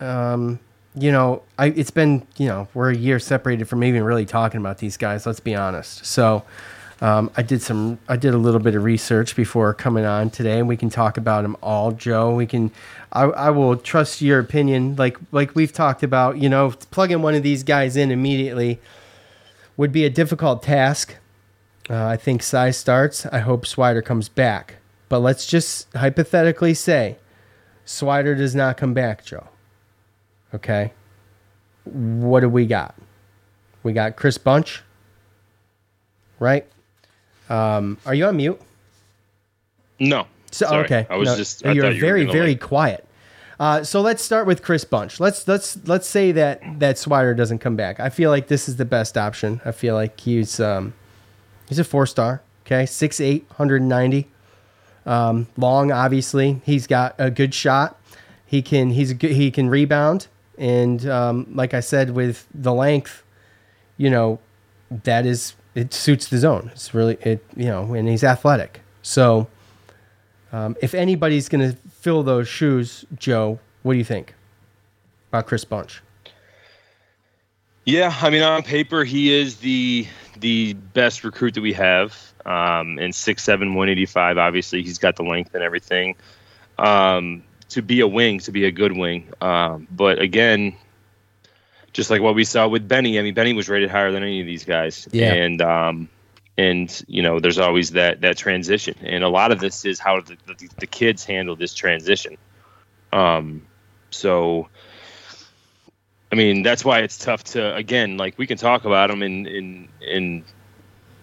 um, you know, I it's been you know we're a year separated from even really talking about these guys. Let's be honest. So. Um, I did some. I did a little bit of research before coming on today, and we can talk about them all, Joe. We can. I, I will trust your opinion, like like we've talked about. You know, plugging one of these guys in immediately would be a difficult task. Uh, I think Cy starts. I hope Swider comes back. But let's just hypothetically say Swider does not come back, Joe. Okay. What do we got? We got Chris Bunch, right? Um, are you on mute? No. So Sorry. okay, I was No, just. I you're thought you were very very like- quiet. Uh, so let's start with Chris Bunch. Let's let's let's say that that Swider doesn't come back. I feel like this is the best option. I feel like he's um, he's a four star. Okay, six eight, hundred ninety. Um, long, obviously. He's got a good shot. He can he's good, he can rebound, and um, like I said, with the length, you know, that is it suits the zone. It's really it you know, and he's athletic. So um, if anybody's going to fill those shoes, Joe, what do you think about Chris Bunch? Yeah, I mean, on paper, he is the the best recruit that we have. Um, and six seven, one eighty five. Obviously, he's got the length and everything. Um, to be a wing, to be a good wing. Um, but again, just like what we saw with Benny, I mean, Benny was rated higher than any of these guys. Yeah. And um, and you know, there's always that that transition, and a lot of this is how the the, the kids handle this transition. Um, so. I mean, that's why it's tough to again, like we can talk about them and and and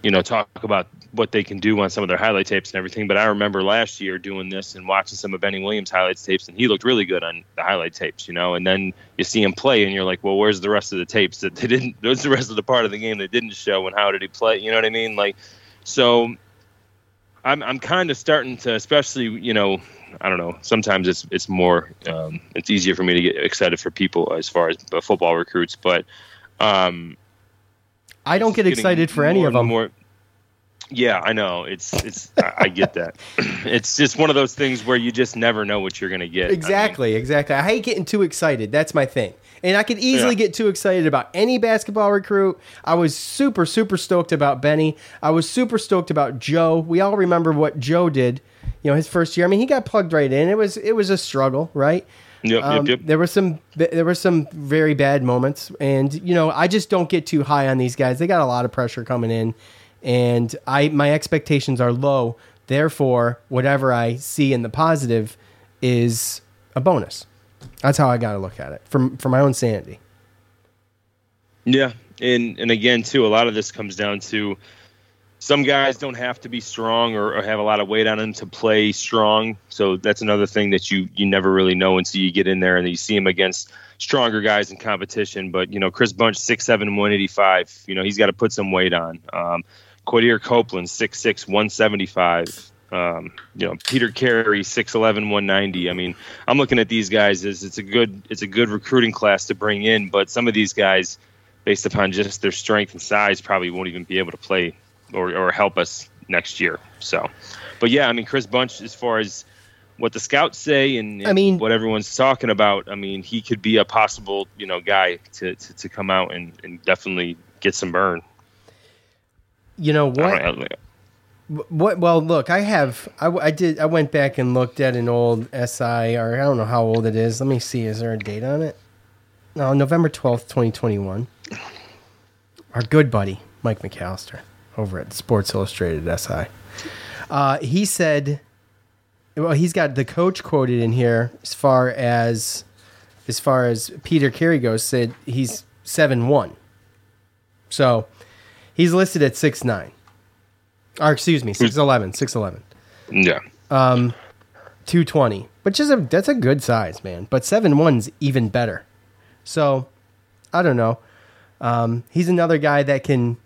you know talk about what they can do on some of their highlight tapes and everything. But I remember last year doing this and watching some of Benny Williams highlights tapes, and he looked really good on the highlight tapes, you know. And then you see him play, and you're like, well, where's the rest of the tapes that they didn't? Where's the rest of the part of the game that didn't show, and how did he play? You know what I mean? Like, so I'm I'm kind of starting to, especially you know, I don't know. Sometimes it's it's more um, it's easier for me to get excited for people as far as football recruits, but um, I don't get excited for any of them. More, yeah, I know. It's it's I, get that. it's just one of those things where you just never know what you're gonna get. I mean, Exactly, exactly. I hate getting too excited. That's my thing. And I could easily Yeah. get too excited about any basketball recruit. I was super, super stoked about Benny. I was super stoked about Joe. We all remember what Joe did, you know, his first year. I mean, he got plugged right in. It was it was a struggle, right? Yep, Um, yep, yep. There were some there were some very bad moments, and you know I just don't get too high on these guys. They got a lot of pressure coming in, and I my expectations are low. Therefore, whatever I see in the positive is a bonus. That's how I got to look at it from for my own sanity. Yeah, and and again too, a lot of this comes down to some guys don't have to be strong or, or have a lot of weight on them to play strong. So that's another thing that you you never really know until you get in there and you see him against stronger guys in competition. But you know, Chris Bunch six seven one eighty five. You know, he's got to put some weight on. Um, Quadir Copeland six six one seventy five. Um, you know, Peter Carey 6'11", 190. I mean, I'm looking at these guys as it's a good it's a good recruiting class to bring in, but some of these guys based upon just their strength and size, probably won't even be able to play or, or help us next year. So, but yeah, I mean, Chris Bunch, as far as what the scouts say and, and I mean- what everyone's talking about, I mean, he could be a possible, you know, guy to, to, to come out and, and definitely get some burn. You know what? What? Well, look, I have. I, I did. I went back and looked at an old SI, or I don't know how old it is. Let me see. Is there a date on it? No, November twelfth, twenty twenty one. Our good buddy Mike McAllister over at Sports Illustrated SI. Uh, he said, well, he's got the coach quoted in here as far as as far as Peter Carey goes. Said he's seven one. So he's listed at six nine. Or excuse me, 6'11", 6'11", Yeah. 220, which is a that's a good size, man. But seven one's even better. So I don't know. Um, he's another guy that can,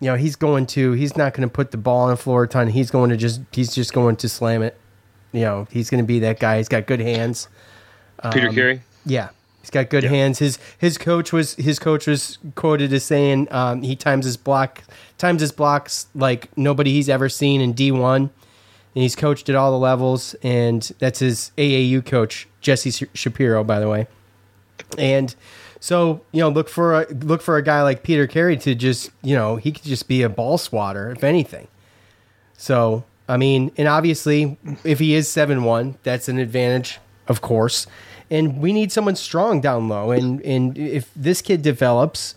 you know, he's going to he's not going to put the ball on the floor a ton. He's going to just he's just going to slam it. You know, he's going to be that guy. He's got good hands. Peter Um, Carey? Yeah, he's got good hands. His his coach was his coach was quoted as saying um, he times his block times his blocks like nobody he's ever seen in D one, and he's coached at all the levels. And that's his AAU coach Jesse Shapiro, by the way. And so you know, look for a look for a guy like Peter Carey to just you know he could just be a ball swatter if anything. So I mean, and obviously, if he is seven one, that's an advantage, of course. And we need someone strong down low. And and if this kid develops,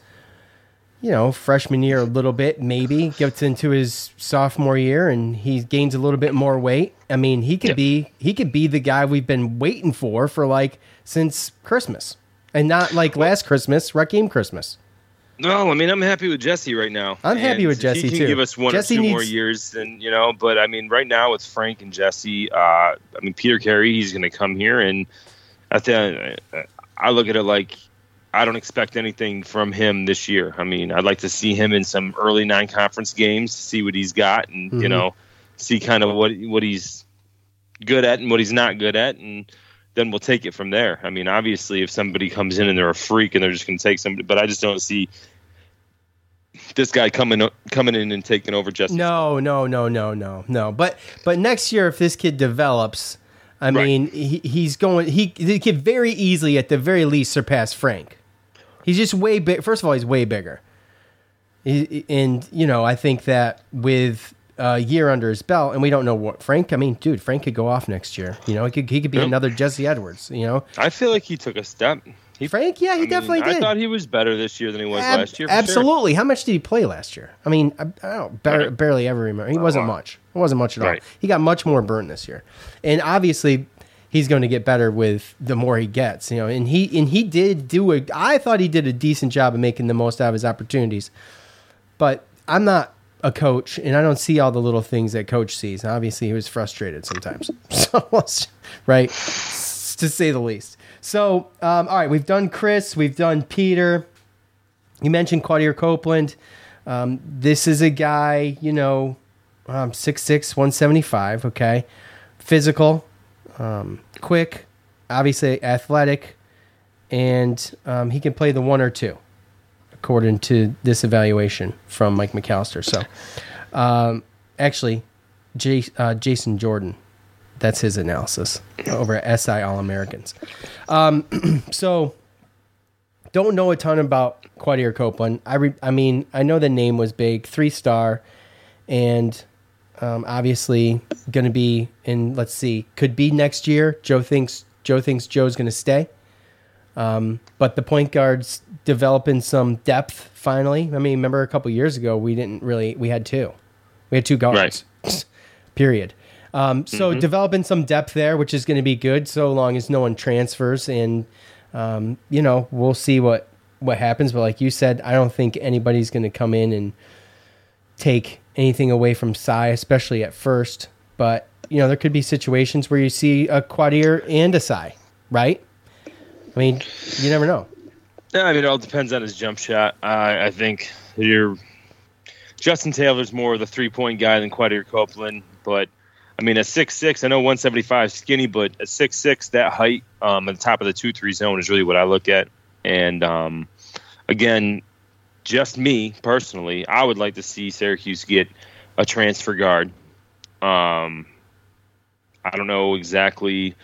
you know, freshman year a little bit, maybe gets into his sophomore year and he gains a little bit more weight. I mean, he could be he could be the guy we've been waiting for for like since Christmas, and not like last Christmas, Rakeem Christmas. No, I mean I'm happy with Jesse right now. I'm happy with Jesse, He can too. give us one Jesse or two more years, and you know. But I mean, right now with Frank and Jesse, uh, I mean Peter Carey, he's going to come here, and I think I look at it like I don't expect anything from him this year. I mean, I'd like to see him in some early non-conference games, see what he's got, and you Mhm. know, see kind of what what he's good at and what he's not good at, and then we'll take it from there. I mean, obviously, if somebody comes in and they're a freak and they're just going to take somebody, but I just don't see this guy coming coming in and taking over Jesse. No, no, no, no, no, no. But but next year, if this kid develops, I Right. mean, he, he's going. He he could very easily, at the very least, surpass Frank. He's just way big. First of all, he's way bigger. He, and you know, I think that with a year under his belt, and we don't know what Frank. I mean, dude, Frank could go off next year. You know, he could he could be Yep. another Jesse Edwards. You know, I feel like he took a step. He, Frank, yeah, he I mean, definitely I did. thought he was better this year than he was Ab- last year. for sure. absolutely. How much did he play last year? I mean, I, I don't bar- Right. barely ever remember. He wasn't much. It wasn't much at all. He got much more burnt this year, and obviously, he's going to get better with the more he gets. You know, and he and he did do a. I thought he did a decent job of making the most out of his opportunities, but I'm not a coach, and I don't see all the little things that coach sees. And Obviously, he was frustrated sometimes. so, right, to say the least. So, um, all right, we've done Chris, we've done Peter. You mentioned Quadir Copeland. Um, this is a guy, you know, um, 6'6", 175, okay? Physical, um, quick, obviously athletic, and um, he can play the one or two, according to this evaluation from Mike McAllister. So, um, actually, uh, Jason Jordan, that's his analysis over at SI All Americans. Um, so, don't know a ton about Quadir Copeland. I re- I mean, I know the name was big, three star, and um, obviously going to be in. Let's see, could be next year. Joe thinks Joe thinks Joe's going to stay, um, but the point guards developing some depth finally. I mean, remember a couple years ago we didn't really we had two, we had two guards, period. Um, so developing some depth there, which is going to be good, so long as no one transfers and um, you know, we'll see what what happens. But like you said, I don't think anybody's going to come in and take anything away from Psy, especially at first. But you know, there could be situations where you see a Quadir and a Psy, right? I mean, you never know. Yeah, I mean, it all depends on his jump shot. I I think you're Justin Taylor's more of the three point guy than Quadir Copeland, but I mean, a six six. I know one seventy five skinny, but a six six that height um, at the top of the two three zone is really what I look at. And um, again, just me personally, I would like to see Syracuse get a transfer guard. Um, I don't know exactly,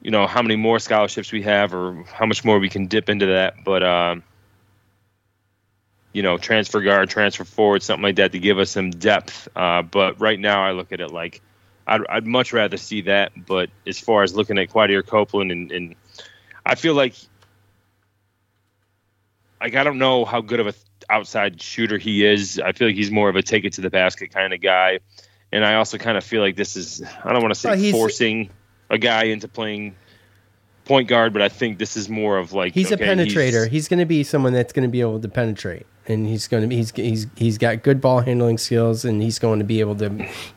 you know, how many more scholarships we have or how much more we can dip into that, but um, you know, transfer guard, transfer forward, something like that to give us some depth. Uh, but right now, I look at it like I'd, I'd much rather see that. But as far as looking at Quadir Copeland, and, and I feel like like I don't know how good of a outside shooter he is. I feel like he's more of a take it to the basket kind of guy. And I also kind of feel like this is I don't want to say Well, forcing a guy into playing point guard, but I think this is more of like He's okay, a penetrator. He's, going to be someone that's going to be able to penetrate, and he's going to be he's he's he's got good ball handling skills, and he's going to be able to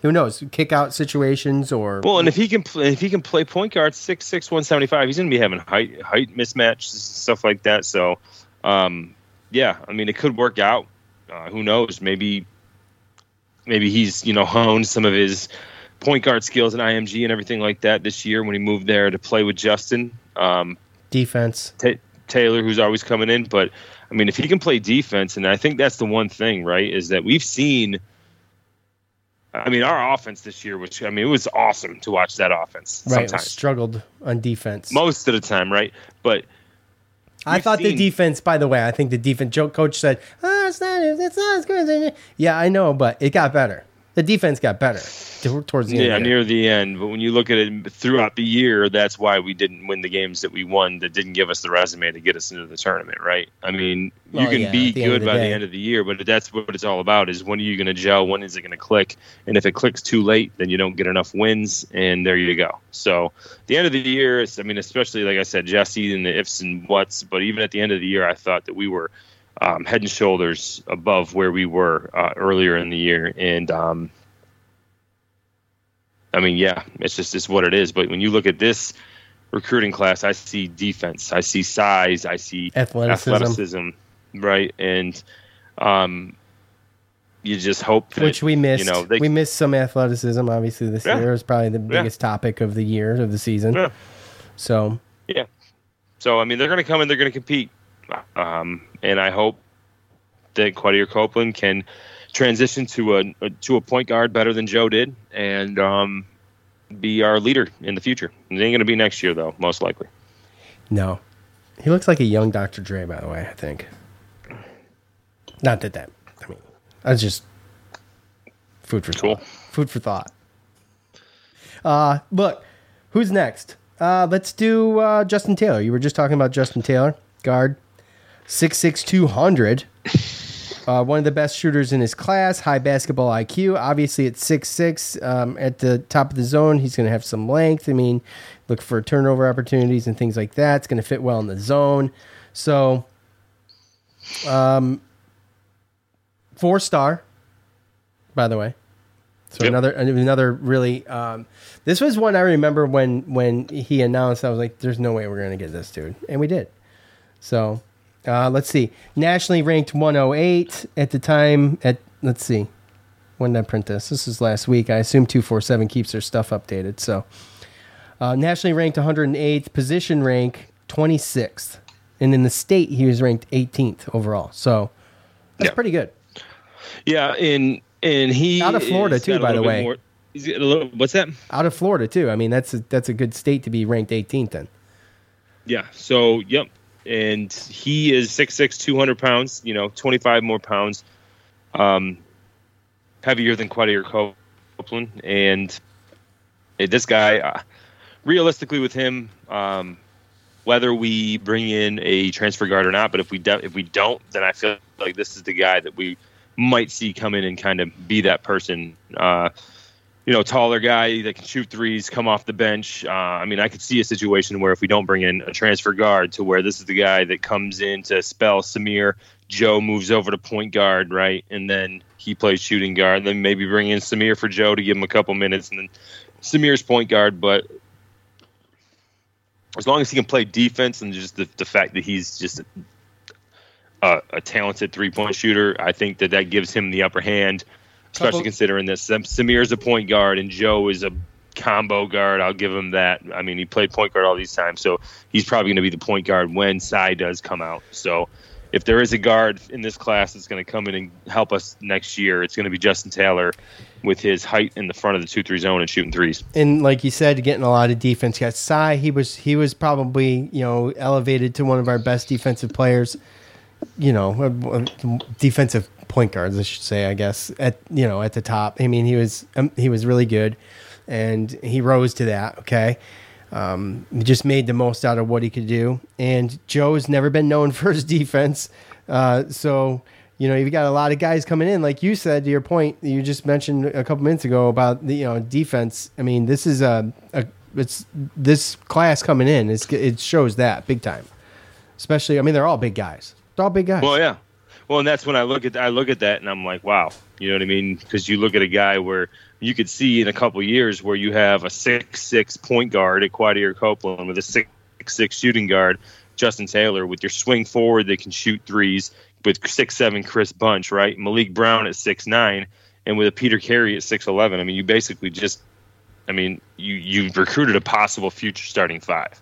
who knows kick out situations or Well, and if he can play, if he can play point guard six six one seventy five, he's going to be having height height mismatch stuff like that. So, um, yeah, I mean, it could work out. Uh, who knows? Maybe maybe he's you know honed some of his point guard skills in IMG and everything like that this year when he moved there to play with Justin um, defense. Ta Taylor, who's always coming in. But I mean, if he can play defense, and I think that's the one thing, right, is that we've seen. I mean, our offense this year, which I mean, it was awesome to watch that offense. Right, Sometimes, struggled on defense. most of the time, right? But I thought the defense. By the way, I think the defense. Joe coach said, oh, "It's not. It's not as good." as Yeah, I know, but it got better. The defense got better towards the end. yeah, near the end. But when you look at it throughout the year, that's why we didn't win the games that we won. That didn't give us the resume to get us into the tournament, right? I mean, you Well, can yeah, be good the by day. the end of the year, but that's what it's all about: is when are you going to gel? When is it going to click? And if it clicks too late, then you don't get enough wins, and there you go. So the end of the year, I mean, especially like I said, Jesse and the ifs and whats. But even at the end of the year, I thought that we were um, head and shoulders above where we were uh, earlier in the year, and um, I mean, yeah, it's just it's what it is. But when you look at this recruiting class, I see defense, I see size, I see Athleticism. athleticism, right? And um, you just hope that which we missed. You know, they, we missed some athleticism. Obviously, this Yeah. year is probably the Yeah. biggest topic of the year of the season. Yeah. So yeah. So I mean, they're going to come and they're going to compete, um, and I hope that Quadir Copeland can transition to a, a to a point guard better than Joe did, and um, be our leader in the future. It ain't going to be next year though, most likely. no, he looks like a young Dr. Dre. By the way, I think. Not that that. I mean, that's just food for Cool. thought. Food for thought. Uh, look, who's next? Uh, let's do uh, Justin Taylor. You were just talking about Justin Taylor, guard, six six two hundred. Uh, one of the best shooters in his class, high basketball IQ. Obviously, at six six, um, at the top of the zone, he's going to have some length. I mean, look for turnover opportunities and things like that. It's going to fit well in the zone. So, um, four star, by the way. So Yep. another another really. Um, this was one I remember when when he announced. I was like, "There's no way we're going to get this dude," and we did. So uh, let's see. Nationally ranked 108 at the time. At let's see, when did I print this? This is last week. I assume 247 keeps their stuff updated. So uh, nationally ranked 108th, position rank 26th, and in the state he was ranked 18th overall. So that's Yeah. pretty good. Yeah, and and he Out of Florida, too, by the way. More, he's a little, what's that? Out of Florida too. I mean that's a, that's a good state to be ranked 18th in. Yeah. So yep, and he is 6'6", 200 pounds. You know, twenty five more pounds, um, heavier than Quadir Copeland, and this guy, uh, realistically, with him, um, whether we bring in a transfer guard or not, but if we de- if we don't, then I feel like this is the guy that we might see come in and kind of be that person. Uh, you know, taller guy that can shoot threes, come off the bench. Uh, I mean, I could see a situation where if we don't bring in a transfer guard, to where this is the guy that comes in to spell Symir, Joe moves over to point guard, right, and then he plays shooting guard. Then maybe bring in Symir for Joe to give him a couple minutes, and then Symir's point guard. But as long as he can play defense and just the, the fact that he's just a, a talented three point shooter, I think that that gives him the upper hand, especially Couple- considering this. Sam- Symir's a point guard and Joe is a combo guard. I'll give him that. I mean, he played point guard all these times, so he's probably going to be the point guard when Cy does come out. So if there is a guard in this class that's going to come in and help us next year, it's going to be Justin Taylor with his height in the front of the two three zone and shooting threes. And like you said, getting a lot of defense. Got Cy. He was he was probably you know elevated to one of our best defensive players. You know, uh, defensive point guards, I should say. I guess at you know at the top. I mean, he was um, he was really good, and he rose to that. Okay. Um, he just made the most out of what he could do. And Joe has never been known for his defense. Uh, so, you know, you've got a lot of guys coming in, like you said, to your point, you just mentioned a couple minutes ago about the, you know, defense. I mean, this is a, a it's this class coming in. It's, it shows that big time, especially, I mean, they're all big guys. They're all big guys. Well, yeah. Well, and that's when I look at I look at that and I'm like, wow, you know what I mean? Because you look at a guy where you could see in a couple years where you have a six six point guard at Quadir Copeland with a six six shooting guard, Justin Taylor, with your swing forward that can shoot threes with six seven Chris Bunch, right? Malik Brown at six nine, and with a Peter Carey at six eleven. I mean, you basically just, I mean, you you recruited a possible future starting five.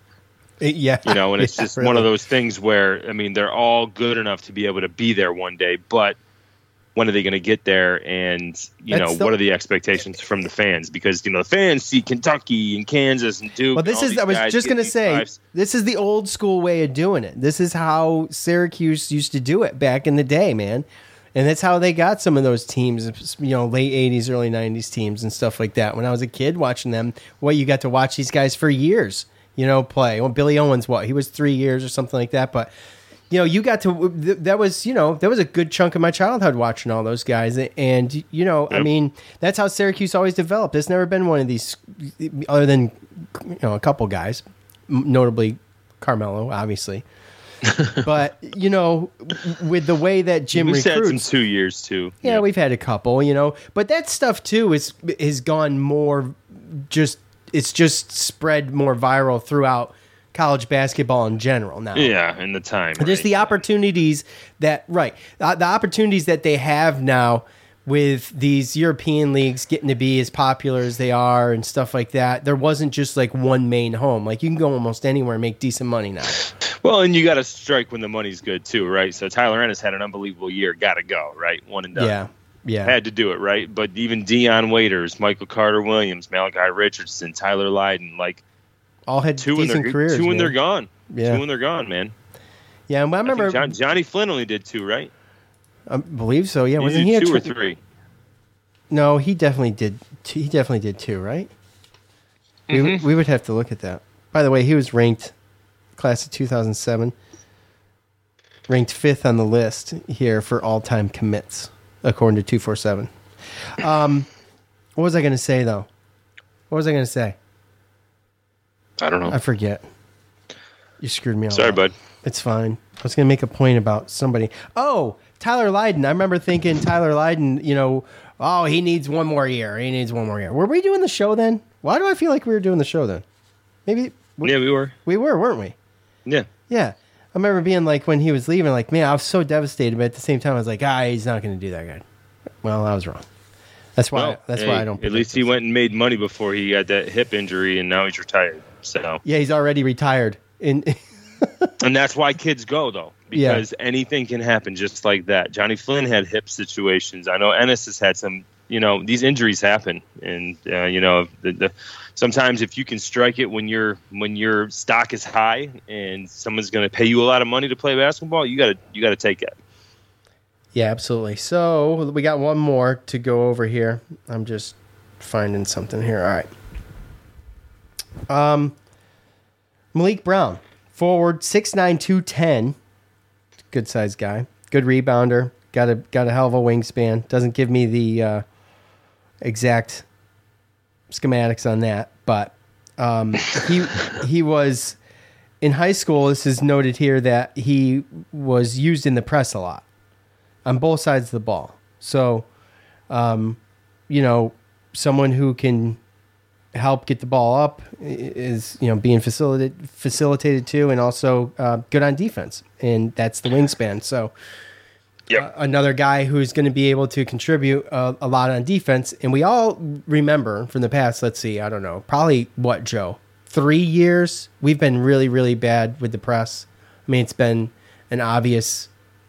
Yeah, you know, and it's yeah, just really. one of those things where I mean, they're all good enough to be able to be there one day, but when are they going to get there and you That's know the- what are the expectations from the fans because you know the fans see kentucky and kansas and duke Well, this is. I was just going to say, fives. this is the old school way of doing it. This is how Syracuse used to do it back in the day, man. And that's how they got some of those teams, you know, late '80s, early '90s teams and stuff like that. When I was a kid watching them, well, you got to watch these guys for years, you know, play. Well, Billy Owens, what he was three years or something like that, but you know, you got to that was you know that was a good chunk of my childhood watching all those guys, and you know, I mean, that's how Syracuse always developed. There's never been one of these, other than you know a couple guys, notably Carmelo, obviously. but you know, with the way that Jim we've had some recruits, two years too yeah, we've had a couple, you know, but that stuff too is has gone more just it's just spread more viral throughout college basketball in general now. yeah in the time Just right? the opportunities that right, uh, the opportunities that they have now with these European leagues getting to be as popular as they are and stuff like that. There wasn't just like one main home. Like you can go almost anywhere and make decent money now. well and you got to strike when the money's good too right so tyler ennis had an unbelievable year gotta go right one and done Yeah, yeah. had to do it right but even Dion waiters michael carter williams malachi richardson tyler lydon like All had two in their careers. two man. and they're gone Yeah. two and they're gone man Yeah, and I I remember. John, johnny flynn only did two right I believe so. Yeah, You wasn't he two or three No, he definitely did. Two, he definitely did two, right? We, Mm-hmm. we would have to look at that. By the way, he was ranked class of 2007, ranked fifth on the list here for all time commits, according to 247. Um, what was I going to say, though? What was I going to say? i don't know I forget. You screwed me all sorry bud It's fine. I was going to make a point about somebody. Oh, Tyler Lydon. I remember thinking Tyler Lydon, you know, oh, he needs one more year. He needs one more year. Were we doing the show then? Why do I feel like we were doing the show then? Maybe we, yeah we were we were, weren't we? yeah Yeah. I remember being like, when he was leaving, like, man, I was so devastated, but at the same time, I was like, ah, he's not going to do that good. Well, I was wrong. That's why. Well, that's hey, why I don't. At least he went and made money before he got that hip injury, and now he's retired. So, Yeah, he's already retired. In and that's why kids go though, Yeah. because anything can happen just like that. Johnny Flynn had hip situations. I know Ennis has had some. You know, these injuries happen, and uh, you know, the, the, sometimes if you can strike it when your when your stock is high, and someone's going to pay you a lot of money to play basketball, you got to you got to take it. Yeah, absolutely. So we got one more to go over here. I'm just finding something here. All right. Um, Malik Brown, forward six nine two ten, good sized guy, good rebounder, got a got a hell of a wingspan. Doesn't give me the uh, exact schematics on that, but um, he he was in high school. This is noted here that he was used in the press a lot on both sides of the ball. So, um, you know, someone who can help get the ball up is you know being facilitated facilitated too, and also uh, good on defense, and that's the wingspan. So. Yep. Uh, another guy who's going to be able to contribute uh, a lot on defense. And we all remember from the past, let's see, I don't know, probably what, Joe? Three years? We've been really, really bad with the press. I mean, it's been an obvious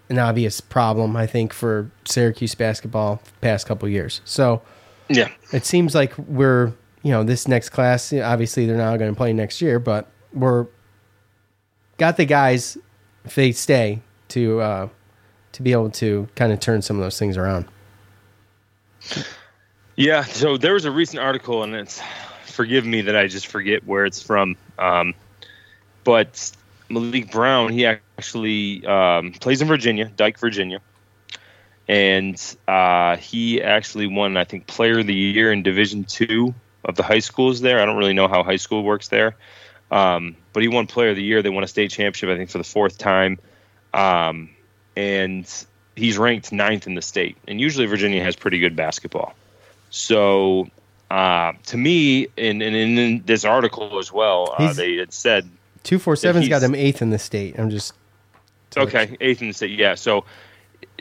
an obvious problem, I think, for Syracuse basketball past couple years. So Yeah. it seems like we're, you know, this next class, obviously they're not going to play next year, but we're got the guys, if they stay, to uh, to be able to kind of turn some of those things around. Yeah, so there was a recent article, and it's forgive me that I just forget where it's from. Um, but Malik Brown, he actually um, plays in Virginia, Dyke, Virginia, and uh, he actually won, I think, Player of the Year in Division Two of the high schools there. I don't really know how high school works there, um, but he won Player of the Year. They won a state championship, I think, for the fourth time, um, and he's ranked ninth in the state. And usually Virginia has pretty good basketball. So uh, to me, and, and in this article as well, uh, they had said Two four seven's got him eighth in the state. I'm just Okay, eighth in the state. Yeah. So,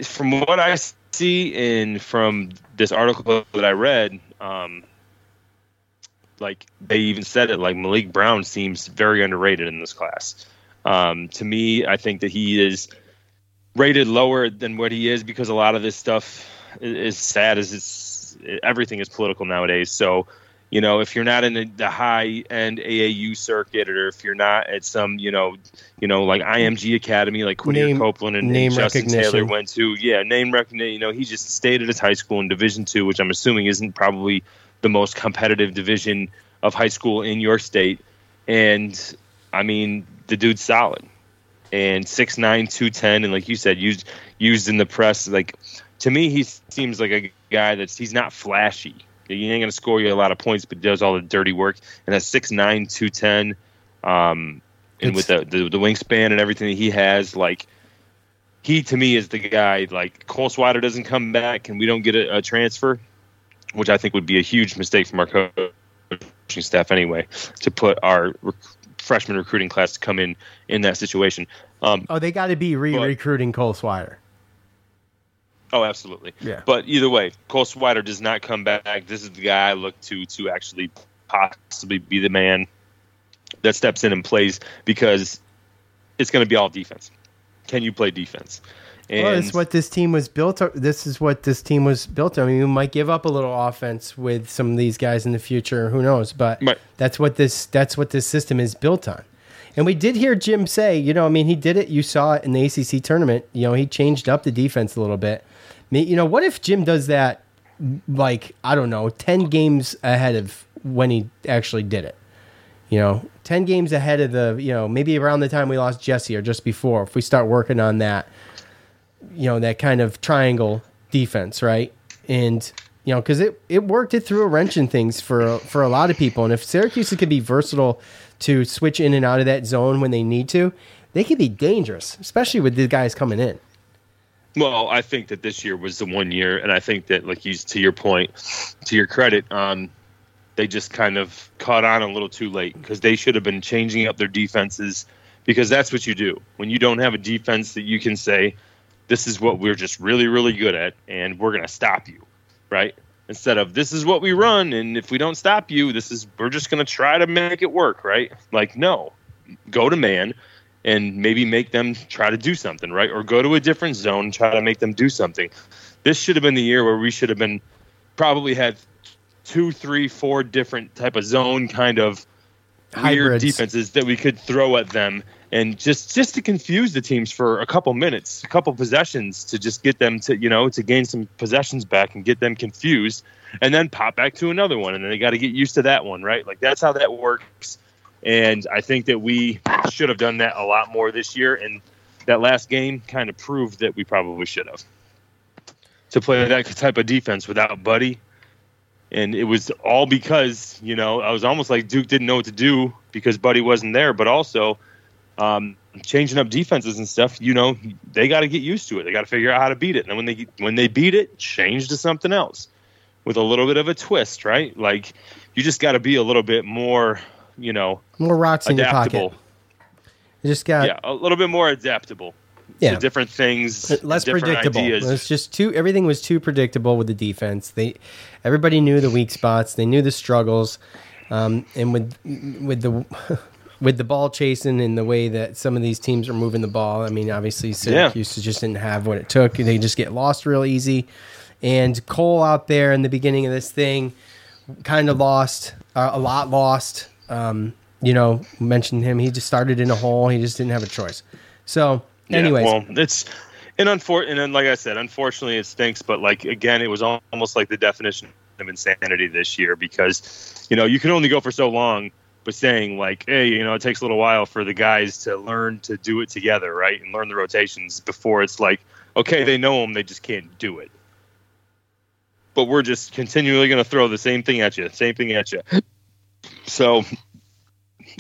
from what I see in from this article that I read, um, like they even said it, like Malik Brown seems very underrated in this class. Um, to me, I think that he is rated lower than what he is because a lot of this stuff is, is sad as it's everything is political nowadays. So, you know, if you're not in the, the high end AAU circuit, or if you're not at some, you know, you know, like IMG Academy, like Quinnier Name- Copeland and, name and Justin. Taylor went to, yeah, name recognition. You know, he just stayed at his high school in Division two, which I'm assuming isn't probably the most competitive division of high school in your state. And I mean, the dude's solid and 6'9", 210, and like you said, used used in the press. Like to me, he seems like a guy that's he's not flashy. He ain't gonna score you a lot of points, but does all the dirty work. And at 6'9", 210, um, and with the, the the wingspan and everything that he has, like he to me is the guy. Like Cole Swider doesn't come back, and we don't get a, a transfer, which I think would be a huge mistake from our coaching staff anyway to put our freshman recruiting class to come in in that situation. Um, oh, they got to be re-recruiting Cole Swider. Oh, absolutely. Yeah. But either way, Cole Swider does not come back. This is the guy I look to to actually possibly be the man that steps in and plays because it's going to be all defense. Can you play defense? Oh, and well, it's what this team was built. On this is what this team was built. on. I mean, we might give up a little offense with some of these guys in the future. Who knows? But Right. that's what this that's what this system is built on. And we did hear Jim say, you know, I mean, he did it. You saw it in the ACC tournament. You know, he changed up the defense a little bit. I mean, you know, what if Jim does that? Like I don't know, ten games ahead of when he actually did it. You know, ten games ahead of the. You know, maybe around the time we lost Jesse or just before. If we start working on that you know that kind of triangle defense, right? And you know because it it worked it threw a wrench in things for for a lot of people. And if Syracuse could be versatile to switch in and out of that zone when they need to, they could be dangerous, especially with the guys coming in. Well, I think that this year was the one year, and I think that, like you, to your point, to your credit, um, they just kind of caught on a little too late because they should have been changing up their defenses because that's what you do when you don't have a defense that you can say, "This is what we're just really, really good at, and we're going to stop you," right? Instead of "This is what we run, and if we don't stop you, this is we're just going to try to make it work," right? Like, no, go to man and maybe make them try to do something, right? Or go to a different zone, try to make them do something. This should have been the year where we should have been probably had two, three, four different type of zone kind of weird defenses that we could throw at them and just just to confuse the teams for a couple minutes, a couple possessions to just get them to, you know, to gain some possessions back and get them confused and then pop back to another one and then they got to get used to that one, right? Like that's how that works. And I think that we should have done that a lot more this year. And that last game kind of proved that we probably should have. To play that type of defense without Buddy. And it was all because, you know, I was almost like Duke didn't know what to do because Buddy wasn't there, but also um, changing up defenses and stuff, you know, they got to get used to it. They got to figure out how to beat it. And when they when they beat it, change to something else with a little bit of a twist, right? Like you just got to be a little bit more, you know, More rocks in your pocket. You just got yeah, a little bit more adaptable Yeah. to different things, less different predictable. Ideas. It's just too everything was too predictable with the defense. They everybody knew the weak spots. They knew the struggles, um, and with with the with the ball chasing and the way that some of these teams are moving the ball. I mean, obviously Syracuse just didn't have what it took. They just get lost real easy. And Cole out there in the beginning of this thing kind of lost, uh, a lot lost. Um, you know, mentioned him. He just started in a hole. He just didn't have a choice. So, Yeah, well, it's and unfor- and then, like I said, unfortunately, it stinks. But like again, it was almost like the definition of insanity this year because you know you can only go for so long. But saying like, hey, you know, it takes a little while for the guys to learn to do it together, right, and learn the rotations before it's like, okay, they know them, they just can't do it. But we're just continually going to throw the same thing at you, same thing at you. So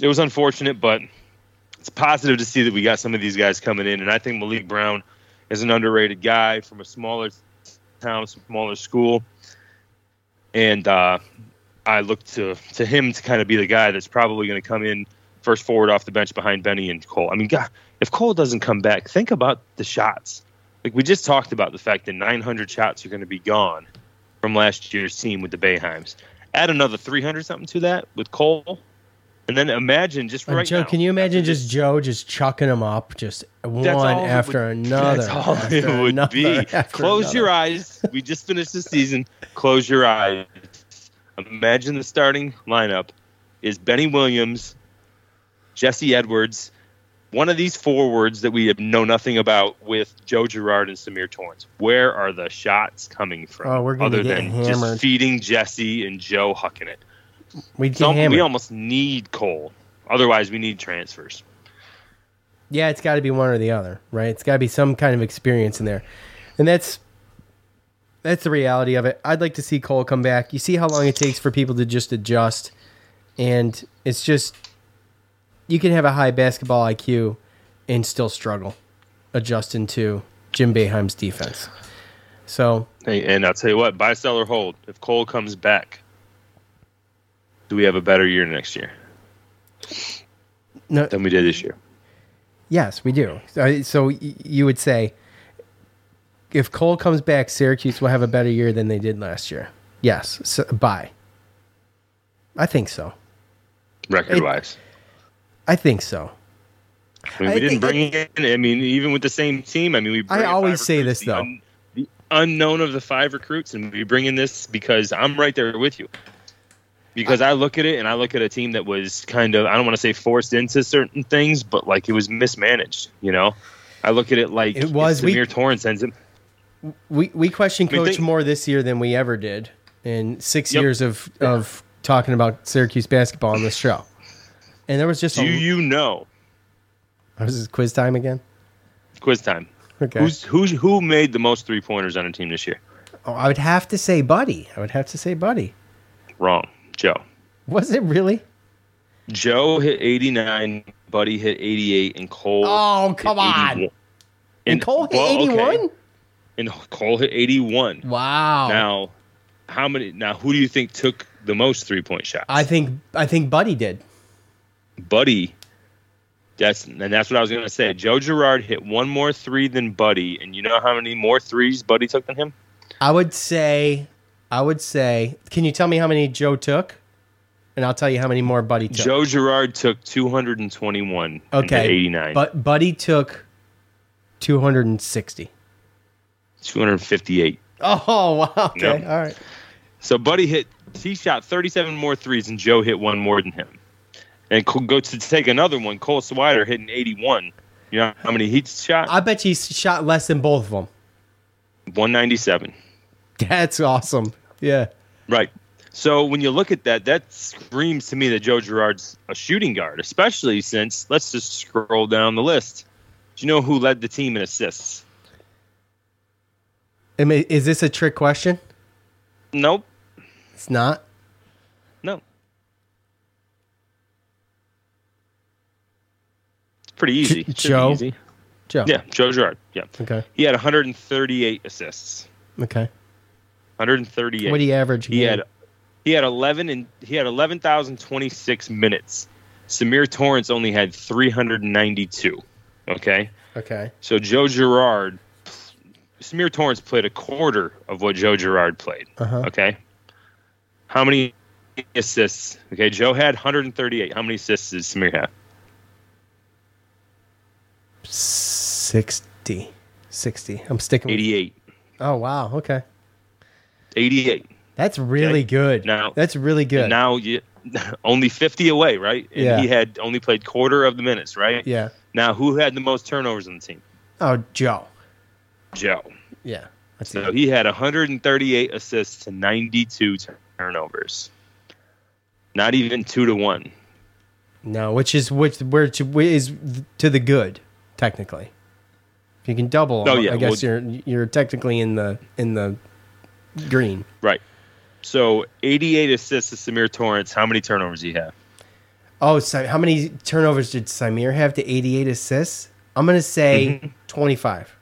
it was unfortunate, but it's positive to see that we got some of these guys coming in, and I think Maliq Brown is an underrated guy from a smaller town, smaller school, and uh, I look to to him to kind of be the guy that's probably going to come in first forward off the bench behind Benny and Cole. I mean, God, if Cole doesn't come back, think about the shots. Like we just talked about the fact that 900 shots are going to be gone from last year's team with the Boeheims. Add another 300 something to that with Cole, and then imagine just Uh, right Joe, now, can you imagine just Joe just chucking them up, just one That's all it after would- another? That's all it would be. Close another. your eyes. We just finished the season. Close your eyes. Imagine the starting lineup is Benny Williams, Jesse Edwards, one of these forwards that we know nothing about with Joe Girard and Symir Torrence. Where are the shots coming from? Oh, we're other than hammered. just feeding Jesse and Joe hucking it. Get So we almost need Cole. Otherwise, we need transfers. Yeah, it's got to be one or the other, right? It's got to be some kind of experience in there, and that's that's the reality of it. I'd like to see Cole come back. You see how long it takes for people to just adjust, and it's just you can have a high basketball IQ and still struggle adjusting to Jim Boeheim's defense. So Hey, and I'll tell you what, buy, sell, or hold. If Cole comes back, do we have a better year next year no, than we did this year? Yes, we do. So, so you would say if Cole comes back, Syracuse will have a better year than they did last year. Yes, so, bye. I think so. Record wise. I think so. I mean, I we didn't think- bring in. I mean, even with the same team. I mean, we. I always say this, though. un- the unknown of the five recruits, and we bring in this because I'm right there with you. Because I look at it and I look at a team that was kind of I don't want to say forced into certain things, but like it was mismanaged. You know, I look at it like It was. if We- Symir Torrence ends him. We we question I mean, coach think- more this year than we ever did in six Yep. years of of talking about Syracuse basketball on this show. And there was just Do a, you know? was this quiz time again? Quiz time. Okay. Who's who's who made the most three pointers on a team this year? oh, I would have to say Buddy. I would have to say Buddy. Wrong. Joe. Was it really? Joe hit 89, Buddy hit 88, and Cole. Oh, come on. 81. And Cole hit well, okay. 81? And Cole hit 81. Wow. Now, how many? Now, who do you think took the most three point shots? I think I think Buddy did. Buddy. That's and that's what I was gonna say. Joe Girard hit one more three than Buddy, and you know how many more threes Buddy took than him? I would say I would say can you tell me how many Joe took? And I'll tell you how many more Buddy took. Joe Girard took 221. okay. 89. But Buddy took 260. 258. Oh, wow. Okay. Yep. All right. So Buddy hit. He shot 37 more threes, and Joe hit one more than him. And go to take another one. Cole Swider hitting 81. You know how many he shot? I bet he shot less than both of them. 197. That's awesome. Yeah. Right. So when you look at that, that screams to me that Joe Girard's a shooting guard, especially since let's just scroll down the list. Do you know who led the team in assists? I mean, is this a trick question? Nope. It's not. No. It's pretty easy. Should Joe? easy. Joe. Yeah, Joe Girard. Yeah. Okay. He had 138 assists. Okay. 138. What do you average? He game? had he had 11 and he had 11,026 minutes. Symir Torrence only had 392. Okay? Okay. So Joe Girard Symir Torrence played a quarter of what Joe Girard played. Uh-huh. Okay? How many assists? Okay, Joe had 138. How many assists did Symir have? 60. 60. I'm sticking with 88. Oh, wow. Okay. 88. That's really Okay. good. Now- That's really good. Now you only 50 away, right? And Yeah. he had only played quarter of the minutes, right? yeah. Now, who had the most turnovers on the team? Oh, Joe. Joe. Yeah. So it. he had 138 assists to 92 turnovers. Not even two to one. No, which is which where to, is to the good, technically. If you can double, Oh, yeah, I guess well- you're you're technically in the in the green. Right. So 88 assists to Symir Torrence. How many turnovers do you have? Oh, so how many turnovers did Symir have to 88 assists? I'm gonna say Mm-hmm. 25.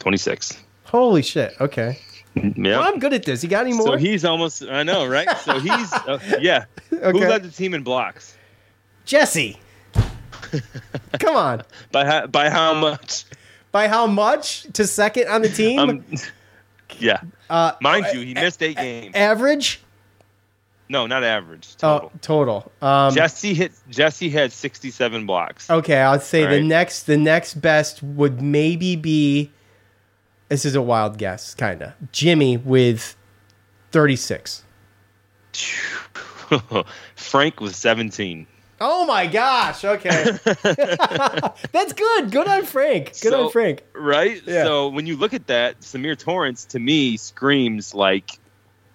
26. Holy shit! Okay, Yeah. well, I'm good at this. You got any more? So he's almost, I know, right? So he's, uh, yeah. Who Okay. led the team in blocks? Jesse. Come on. By how, by how much? By how much to second on the team? Um, yeah. uh, Mind you, he missed eight games. average. No, not average. Total. Oh, total. Um, Jesse hit. Jesse had 67 blocks. Okay, I'd say the Alright. next the next best would maybe be this is a wild guess, kinda. Jimmy with thirty six. Frank was 17. Oh my gosh, okay. That's good. Good on Frank. Good So- on Frank. Right? Yeah. So when you look at that, Symir Torrence to me screams like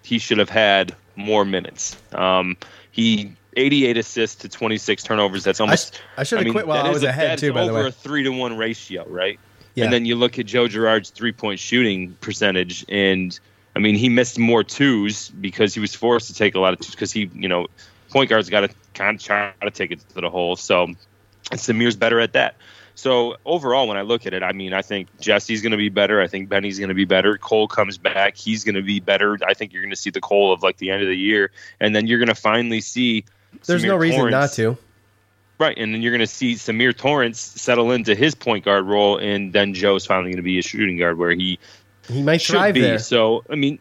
he should have had more minutes. Um, he 88 assists to 26 turnovers. That's almost. I should've mean, quit while I was a- ahead too, by the way, over a three to one ratio, right? Yeah. And then you look at Joe Girard's three point shooting percentage, and I mean he missed more twos because he was forced to take a lot of twos because he, you know, point guards got to kind of try to take it to the hole. So and Symir's better at that. So overall, when I look at it, I mean, I think Jesse's going to be better. I think Benny's going to be better. Cole comes back; he's going to be better. I think you're going to see the Cole of like the end of the year, and then you're going to finally see. There's Symir no reason not to. Right, and then you're going to see Symir Torrence settle into his point guard role, and then Joe's finally going to be a shooting guard where he He might should thrive be. there. So, I mean,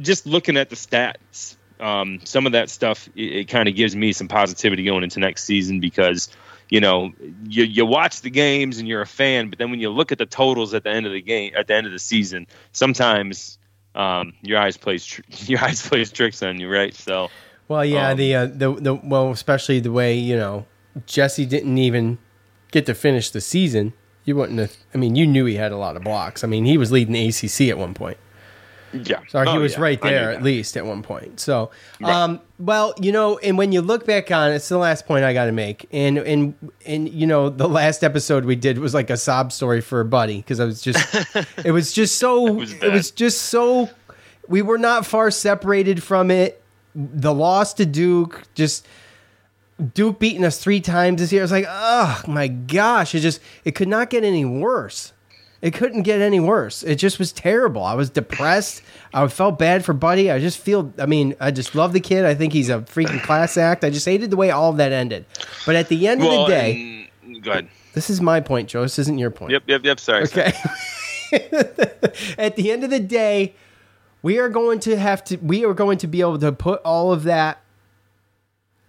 just looking at the stats, um, some of that stuff it, it kind of gives me some positivity going into next season because you know you you watch the games and you're a fan, but then when you look at the totals at the end of the game at the end of the season, sometimes um, your eyes plays tr- your eyes plays tricks on you, right? So. Well, yeah, Um, the uh, the the well, especially the way you know Jesse didn't even get to finish the season. You wouldn't have. I mean, you knew he had a lot of blocks. I mean, he was leading the ACC at one point. Yeah, So he Oh, was yeah. right there at least at one point. So, Right. um, well, you know, and when you look back on it, it's the last point I got to make. And and and you know, the last episode we did was like a sob story for a buddy because I was just, it was just so, it was, just so, we were not far separated from it. The loss to Duke, just Duke beating us three times this year. I was like, oh my gosh, it just, it could not get any worse. It couldn't get any worse. It just was terrible. I was depressed. I felt bad for Buddy. I just feel, I mean, I just love the kid. I think he's a freaking class act. I just hated the way all of that ended. But at the end Well, of the day, and- go ahead. this is my point, Joe. This isn't your point. Yep, yep, yep. Sorry. sorry. Okay. At the end of the day, we are going to have to we are going to be able to put all of that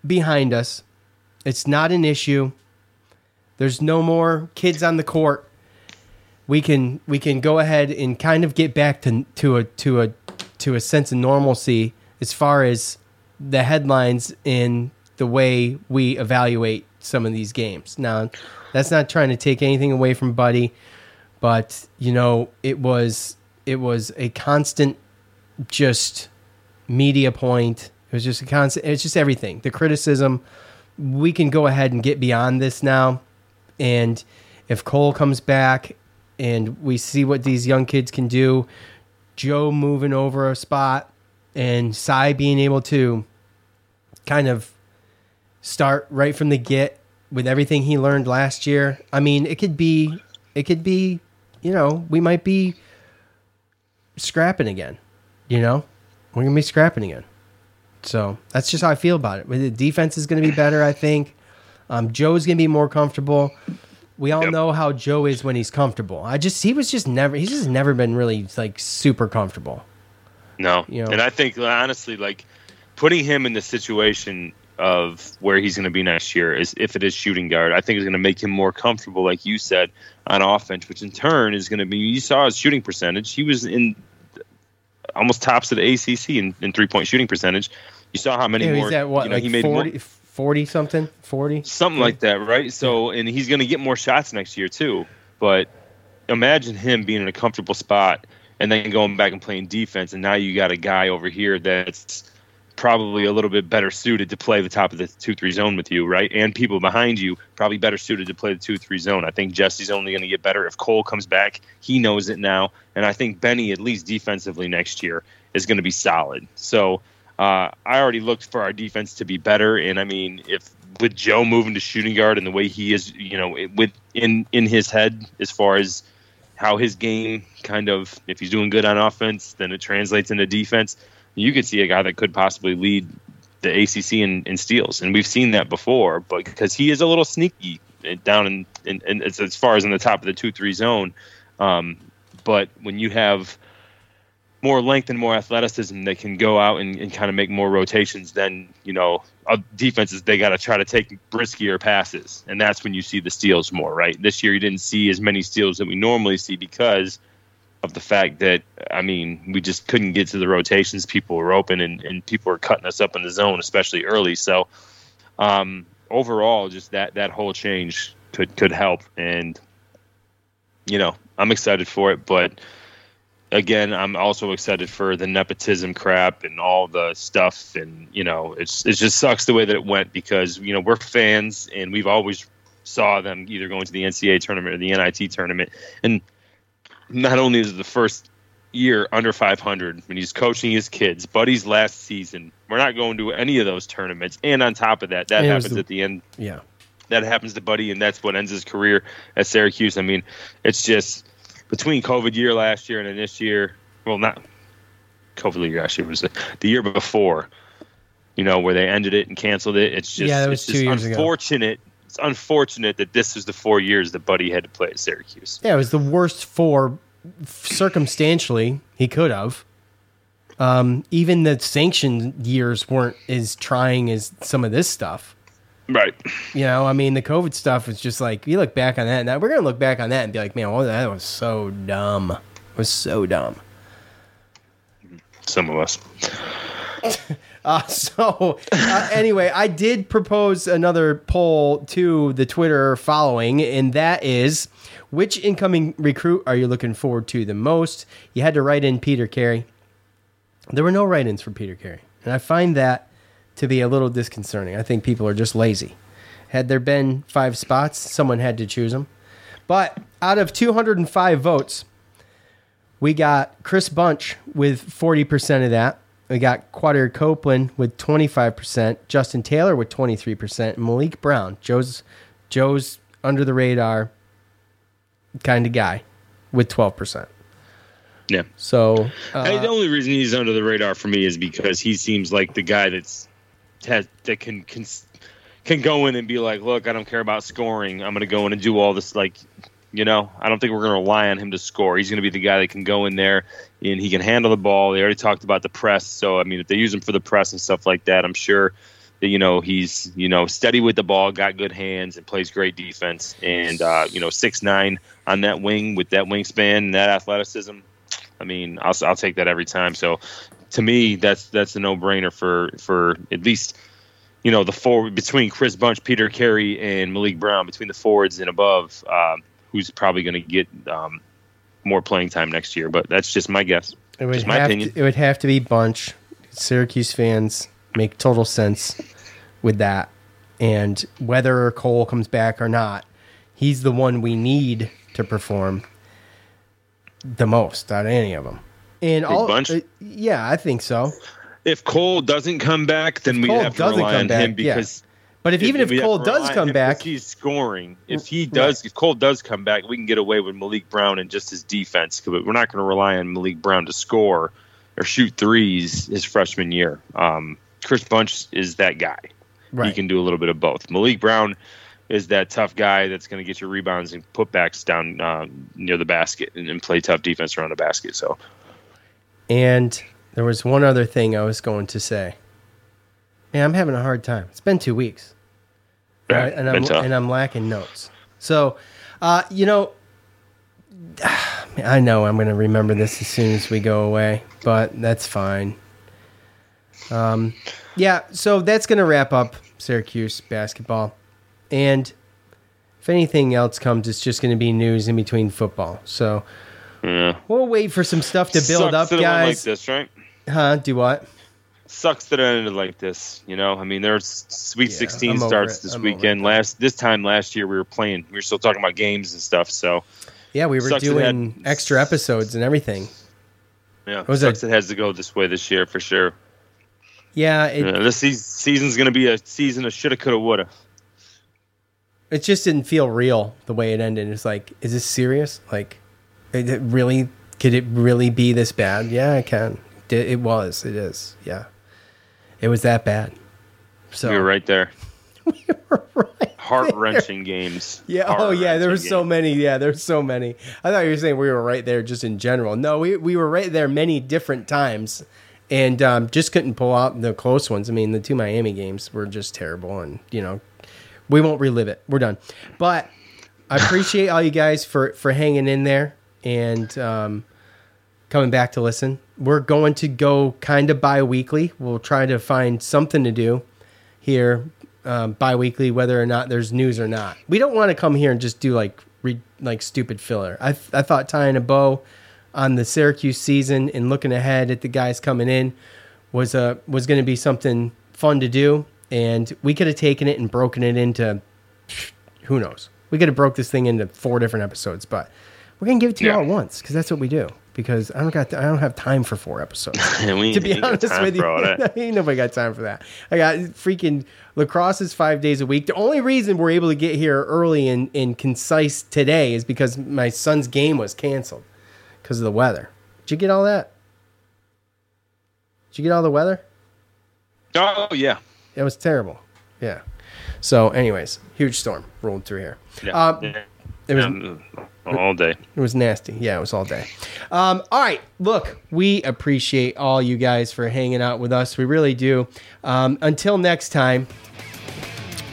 behind us. It's not an issue. There's no more kids on the court. We can we can go ahead and kind of get back to to a to a to a sense of normalcy as far as the headlines in the way we evaluate some of these games. Now, that's not trying to take anything away from Buddy but you know it was it was a constant just media point it was just a constant it's just everything the criticism we can go ahead and get beyond this now and if cole comes back and we see what these young kids can do joe moving over a spot and Cy being able to kind of start right from the get with everything he learned last year. I mean, it could be, it could be, you know, we might be scrapping again. You know, we're gonna be scrapping again. So that's just how I feel about it. The defense is gonna be better, I think. Um, Joe's gonna be more comfortable. We all Yep. know how Joe is when he's comfortable. I just he was just never he's just never been really like super comfortable. No, You know. and I think honestly, like putting him in the situation of where he's going to be next year is if it is shooting guard. I think is going to make him more comfortable, like you said, on offense, which in turn is going to be. You saw his shooting percentage; he was in almost tops of the ACC in, in three point shooting percentage. You saw how many Yeah, more. he's at what, you know, like he made 40, more, 40 something? 40? something like that, right? So, and he's going to get more shots next year too. But imagine him being in a comfortable spot and then going back and playing defense, and now you got a guy over here that's probably a little bit better suited to play the top of the two three zone with you, right? And people behind you probably better suited to play the two three zone. I think Jesse's only going to get better if Cole comes back. He knows it now, and I think Benny, at least defensively next year, is going to be solid. So. Uh, I already looked for our defense to be better, and I mean, if with Joe moving to shooting guard and the way he is, you know, with in in his head as far as how his game kind of, if he's doing good on offense, then it translates into defense. You could see a guy that could possibly lead the ACC in, in steals, and we've seen that before. But because he is a little sneaky down in, in, in as, as far as in the top of the two three zone, um, but when you have more length and more athleticism that can go out and, and kind of make more rotations than you know uh, defenses they got to try to take riskier passes. And that's when you see the steals more right? This year you didn't see as many steals that we normally see because of the fact that i mean we just couldn't get to the rotations. People were open and, and people were cutting us up in the zone especially early. So um, overall just that that whole change could could help. And you know i'm excited for it. But again, I'm also excited for the nepotism crap and all the stuff, and you know, it's it just sucks the way that it went because you know we're fans and we've always saw them either going to the NCAA tournament or the NIT tournament, and not only is it the first year under 500 when he's coaching his kids, Buddy's last season, we're not going to any of those tournaments, and on top of that, that And happens the- at the end Yeah. that happens to Buddy, and that's what ends his career at Syracuse. I mean, it's just between COVID year last year and then this year. Well, not COVID year last year it was the, the year before. You know where they ended it and canceled it. It's just Yeah, that was it's just two years ago. It's unfortunate that this was the four years that Buddy had to play at Syracuse. Yeah, it was the worst four circumstantially he could have. Um, even the sanctioned years weren't as trying as some of this stuff. Right. You know, I mean, the COVID stuff is just like you look back on that. Now we're gonna look back on that and be like, man, well, that was so dumb. It was so dumb. Some of us. Uh, so uh, anyway, I did propose another poll to the Twitter following, and that is, which incoming recruit are you looking forward to the most? You had to write in Peter Carey. There were no write-ins for Peter Carey, and I find that to be a little disconcerting. I think people are just lazy. Had there been five spots, someone had to choose them. But out of 205 votes, we got Chris Bunch with 40% of that. We got Quadir Copeland with 25%, Justin Taylor with 23%, Maliq Brown, Joe's Joe's under the radar kind of guy with 12%. Yeah. So, uh, the only reason he's under the radar for me is because he seems like the guy that's has, that can can can go in and be like, look, I don't care about scoring. I'm going to go in and do all this. Like, you know, I don't think we're going to rely on him to score. He's going to be the guy that can go in there and he can handle the ball. They already talked about the press, so I mean, if they use him for the press and stuff like that, I'm sure that you know he's you know steady with the ball, got good hands, and plays great defense. And uh, you know, six nine on that wing with that wingspan and that athleticism. I mean, I'll I'll take that every time. So to me, that's that's a no brainer for for at least you know the forward between Chris Bunch, Peter Carey, and Maliq Brown between the forwards and above. Um, who's probably going to get um, more playing time next year? But that's just my guess. it would Just my have opinion. to, it would have to be Bunch. Syracuse fans make total sense with that. And whether Cole comes back or not, he's the one we need to perform the most out of any of them. And all, Bunch? uh, yeah, I think so. If Cole doesn't come back, then we Cole have to rely on back, him because. But if, even if Cole does come back, he's scoring. If he does, if Cole does come back, we can get away with Maliq Brown and just his defense. But we're not going to rely on Maliq Brown to score or shoot threes his freshman year. Um, Chris Bunch is that guy. He can do a little bit of both. Maliq Brown is that tough guy that's going to get your rebounds and putbacks down uh, near the basket and, and play tough defense around the basket. So And there was one other thing I was going to say. Man, I'm having a hard time. It's been two weeks, Yeah, right? and I'm and I'm lacking notes. So, uh, you know, I know I'm going to remember this as soon as we go away, but that's fine. Um, yeah, so that's going to wrap up Syracuse basketball, and if anything else comes, it's just going to be news in between football. So yeah. we'll wait for some stuff to build Sucks up, went like guys. this, right? huh? Do what? Sucks that it ended like this. You know, I mean, there's Sweet Yeah, 16 I'm starts this I'm weekend. Last this time last year we were playing. We were still talking about games and stuff. So Yeah, we were it had- doing extra episodes and everything. yeah, was sucks a- it has to go this way this year for sure. Yeah, uh, it, Yeah, this season's going to be a season of shoulda, coulda, woulda. it just didn't feel real the way it ended. It's like, is this serious? Like, it, it really could it really be this bad? Yeah, it can. It, it was. It is. Yeah, it was that bad. So We were right there. We were right Heart wrenching games. Yeah. Oh, yeah. There were so games. many. Yeah, there were so many. I thought you were saying we were right there just in general. No, we we were right there many different times, and um, just couldn't pull out the close ones. I mean, the two Miami games were just terrible, and you know, we won't relive it. We're done. But I appreciate all you guys for for hanging in there and um, coming back to listen. We're going to go kind of bi-weekly. We'll try to find something to do here um, bi-weekly whether or not there's news or not. We don't want to come here and just do like re- like stupid filler. I, th- I thought tying a bow on the syracuse season and looking ahead at the guys coming in was uh, was going to be something fun to do and we could have taken it and broken it into who knows? We could have broke this thing into four different episodes but we're going to give it to you all at once because that's what we do because i don't got i don't have time for four episodes we to be honest with you, for all that. ain't nobody got time for that. I got freaking lacrosse is five days a week. The only reason we're able to get here early and, and concise today is because my son's game was canceled because of the weather. Did you get all that? Did you get all the weather? Oh yeah. It was terrible. Yeah. So, anyways, huge storm rolled through here. Yeah. Um, yeah. It was Um, all day. It was nasty. Yeah, it was all day. Um, all right. Look, we appreciate all you guys for hanging out with us. We really do. Um, until next time,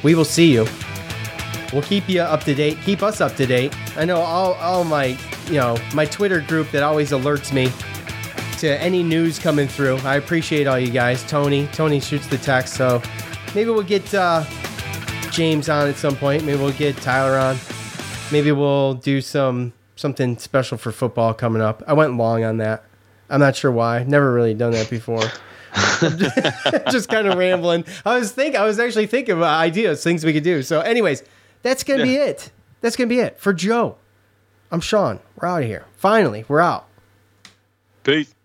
we will see you. We'll keep you up to date. Keep us up to date. I know all, all my, you know, my Twitter group that always alerts me to any news coming through. I appreciate all you guys. Tony, Tony shoots the text. So maybe we'll get uh, James on at some point. Maybe we'll get Tyler on maybe we'll do some something special for football coming up. I went long on that. I'm not sure why. Never really done that before. Just kind of rambling. I was think I was actually thinking about ideas, things we could do. So, anyways, that's gonna be it. That's gonna be it for Joe. I'm Sean. We're out of here. Finally, we're out. Peace.